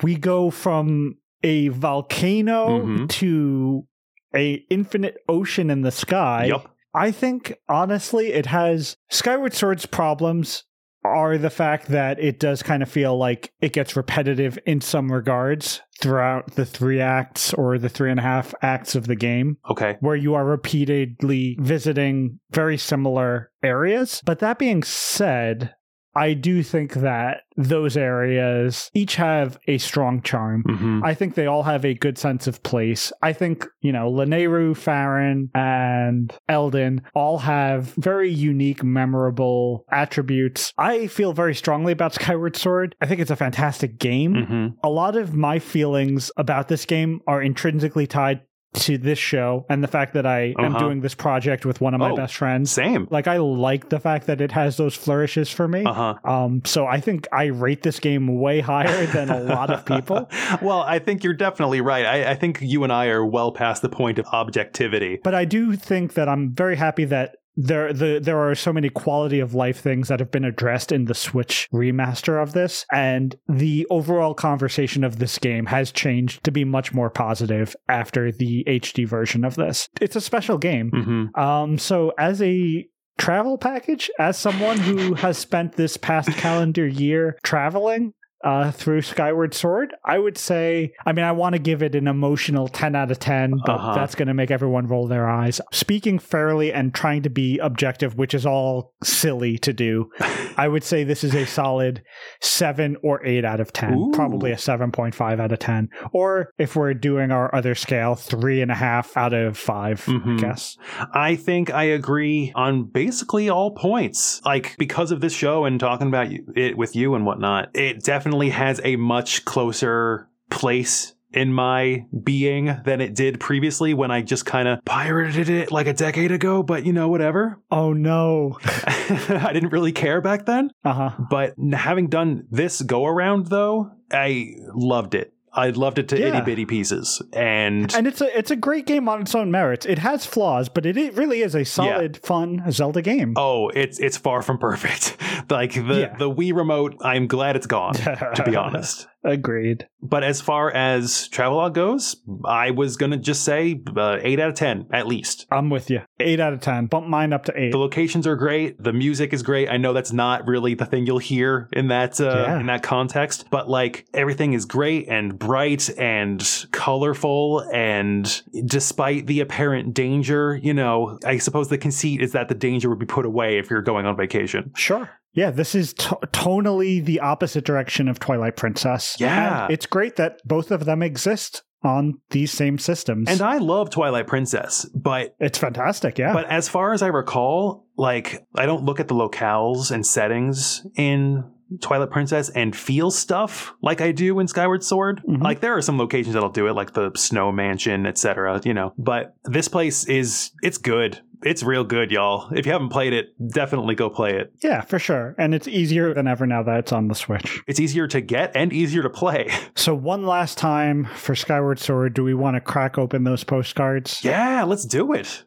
we go from a volcano Mhm. to a infinite ocean in the sky. Yup. I think honestly it has Skyward Sword's problems are the fact that it does kind of feel like it gets repetitive in some regards throughout the three acts or the three and a half acts of the game Okay. where you are repeatedly visiting very similar areas. But that being said, I do think that those areas each have a strong charm. hmm I think they all have a good sense of place. I think, you know, Lanayru, Faron, and Eldin all have very unique, memorable attributes. I feel very strongly about Skyward Sword. I think it's a fantastic game. hmm A lot of my feelings about this game are intrinsically tied to this show and the fact that I am Uh-huh. doing this project with one of my Oh, best friends. Same. Like I like the fact that it has those flourishes for me. Uh huh. Um, so I think I rate this game way higher than a lot of people. well, I think you're definitely right. I, I think you and I are well past the point of objectivity. But I do think that I'm very happy that there the there are so many quality of life things that have been addressed in the Switch remaster of this and the overall conversation of this game has changed to be much more positive after the HD version of this. It's a special game. hmm Um so as a travel package as someone who has spent this past calendar year traveling uh, through Skyward Sword, I would say, I mean, I want to give it an emotional 10 out of 10, but Uh-huh. that's going to make everyone roll their eyes. Speaking fairly and trying to be objective, which is all silly to do, I would say this is a solid 7 or 8 out of 10, Ooh. probably a 7.5 out of 10. Or if we're doing our other scale, 3.5 out of 5, Mhm. I guess. I think I agree on basically all points. Like because of this show and talking about it with you and whatnot, it definitely has a much closer place in my being than it did previously when I just kind of pirated it like a decade ago. But you know, whatever. Oh no. I didn't really care back then. Uh huh. But having done this go around, though, I loved it. I loved it to Yeah. itty bitty pieces, and, And it's a it's a great game on its own merits. It has flaws, but it, it really is a solid, fun Zelda game. oh, it's it's far from perfect. like the Yeah. the Wii remote, I'm glad it's gone. to be honest, Agreed. But as far as Travelog goes, I was going to just say uh, 8 out of 10, at least. I'm with you. Eight out of 10. Bump mine up to eight. The locations are great. The music is great. I know that's not really the thing you'll hear in that uh, Yeah. in that context, but like everything is great and bright and colorful. And despite the apparent danger, you know, I suppose the conceit is that the danger would be put away if you're going on vacation. Sure. Yeah, this is to- tonally the opposite direction of Twilight Princess. Yeah. And it's great that both of them exist on these same systems. And I love Twilight Princess, but it's fantastic, yeah. But as far as I recall, like I don't look at the locales and settings in Twilight Princess and feel stuff like I do in Skyward Sword. Mhm. Like there are some locations that'll do it, like the Snow Mansion, etc. You know, but this place is it's good. It's real good, y'all. If you haven't played it, definitely go play it. yeah, for sure. And it's easier than ever now that it's on the Switch. It's easier to get and easier to play. So, one last time for Skyward Sword, do we want to crack open those postcards? yeah, let's do it.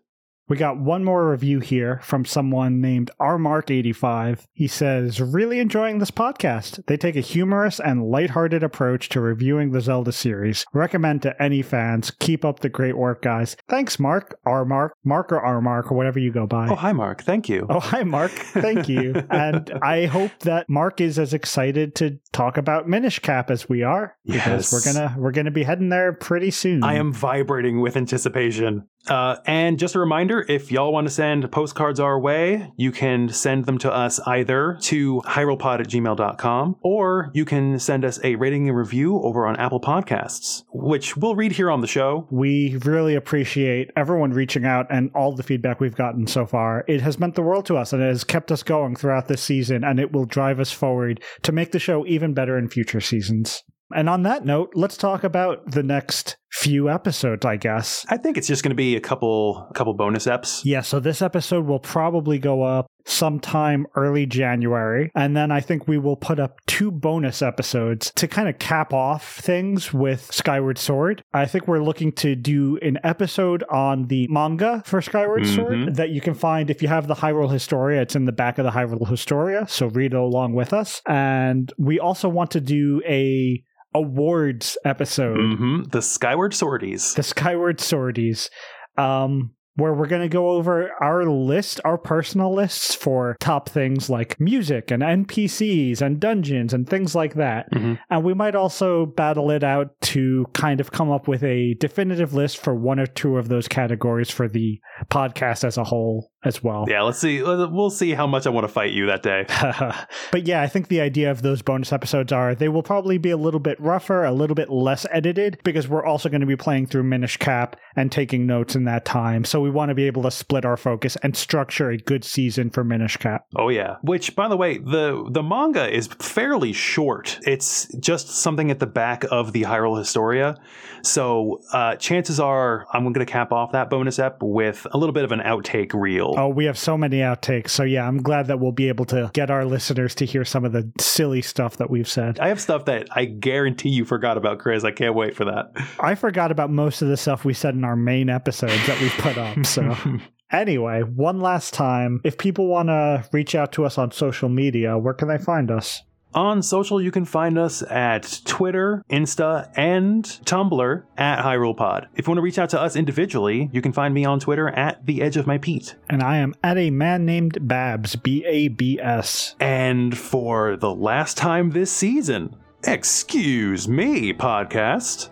We got one more review here from someone named rmark85. He says, Really enjoying this podcast. They take a humorous and lighthearted approach to reviewing the Zelda series. Recommend to any fans. Keep up the great work, guys. Thanks, Mark. rmark, Mark or rmark, or whatever you go by. Oh, hi, Mark. Thank you. Oh, hi, Mark. Thank you. and I hope that Mark is as excited to talk about Minish Cap as we are. Because Yes. we're gonna we're gonna be heading there pretty soon. I am vibrating with anticipation. Uh, and just a reminder if y'all want to send postcards our way, you can send them to us either to hyrulepod at gmail.com or you can send us a rating and review over on Apple Podcasts, which we'll read here on the show. We really appreciate everyone reaching out and all the feedback we've gotten so far. It has meant the world to us and it has kept us going throughout this season, and it will drive us forward to make the show even better in future seasons. And on that note, let's talk about the next few episodes, I guess. I think it's just going to be a couple, a couple bonus eps. Yeah, so this episode will probably go up sometime early January. And then I think we will put up two bonus episodes to kind of cap off things with Skyward Sword. I think we're looking to do an episode on the manga for Skyward Sword Mhm. that you can find if you have the Hyrule Historia. It's in the back of the Hyrule Historia, so read it along with us. And we also want to do a awards episode hmm The Skyward Sorties. the Skyward Sorties. um, where we're going to go over our list, our personal lists for top things like music and NPCs and dungeons and things like that. Mhm. And we might also battle it out to kind of come up with a definitive list for one or two of those categories for the podcast as a whole as well. Yeah, let's see. We'll see how much I want to fight you that day. but yeah, I think the idea of those bonus episodes are they will probably be a little bit rougher, a little bit less edited, because we're also going to be playing through Minish Cap and taking notes in that time. So we want to be able to split our focus and structure a good season for Minish Cap. Oh yeah. Which, by the way, the the manga is fairly short. It's just something at the back of the Hyrule Historia. So uh, chances are I'm going to cap off that bonus ep with a little bit of an outtake reel. Oh, we have so many outtakes. So yeah, I'm glad that we'll be able to get our listeners to hear some of the silly stuff that we've said. I have stuff that I guarantee you forgot about, Chris. I can't wait for that. I forgot about most of the stuff we said in our main episodes that we've put up. So Anyway, one last time, if people want to reach out to us on social media, where can they find us? On social, you can find us at Twitter, Insta, and Tumblr at HyrulePod. If you want to reach out to us individually, you can find me on Twitter at The Edge of My Pete. And I am at a man named Babs, B A B S. And for the last time this season, excuse me, podcast.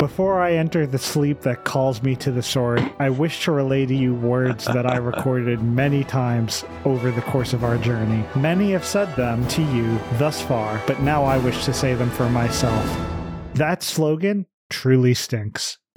Before I enter the sleep that calls me to the sword, I wish to relay to you words that I recorded many times over the course of our journey. Many have said them to you thus far, but now I wish to say them for myself. That slogan truly stinks.